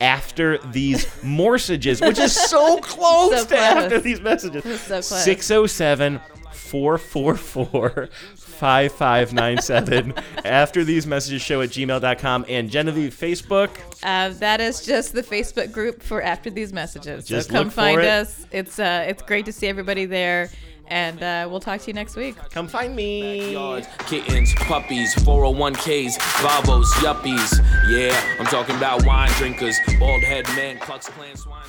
after these morsages, which is so *laughs* close So to close. after these messages. So close. 607 444 5597. After these messages, show at gmail.com. And Genevieve, Facebook. Uh, that is just the Facebook group for after these messages. Just so come find it. us. It's uh, it's great to see everybody there, and uh, we'll talk to you next week. Come find me. Yards, kittens, puppies, 401ks, Vavos, yuppies. Yeah, I'm talking about wine drinkers, bald head men, Klux Klan swine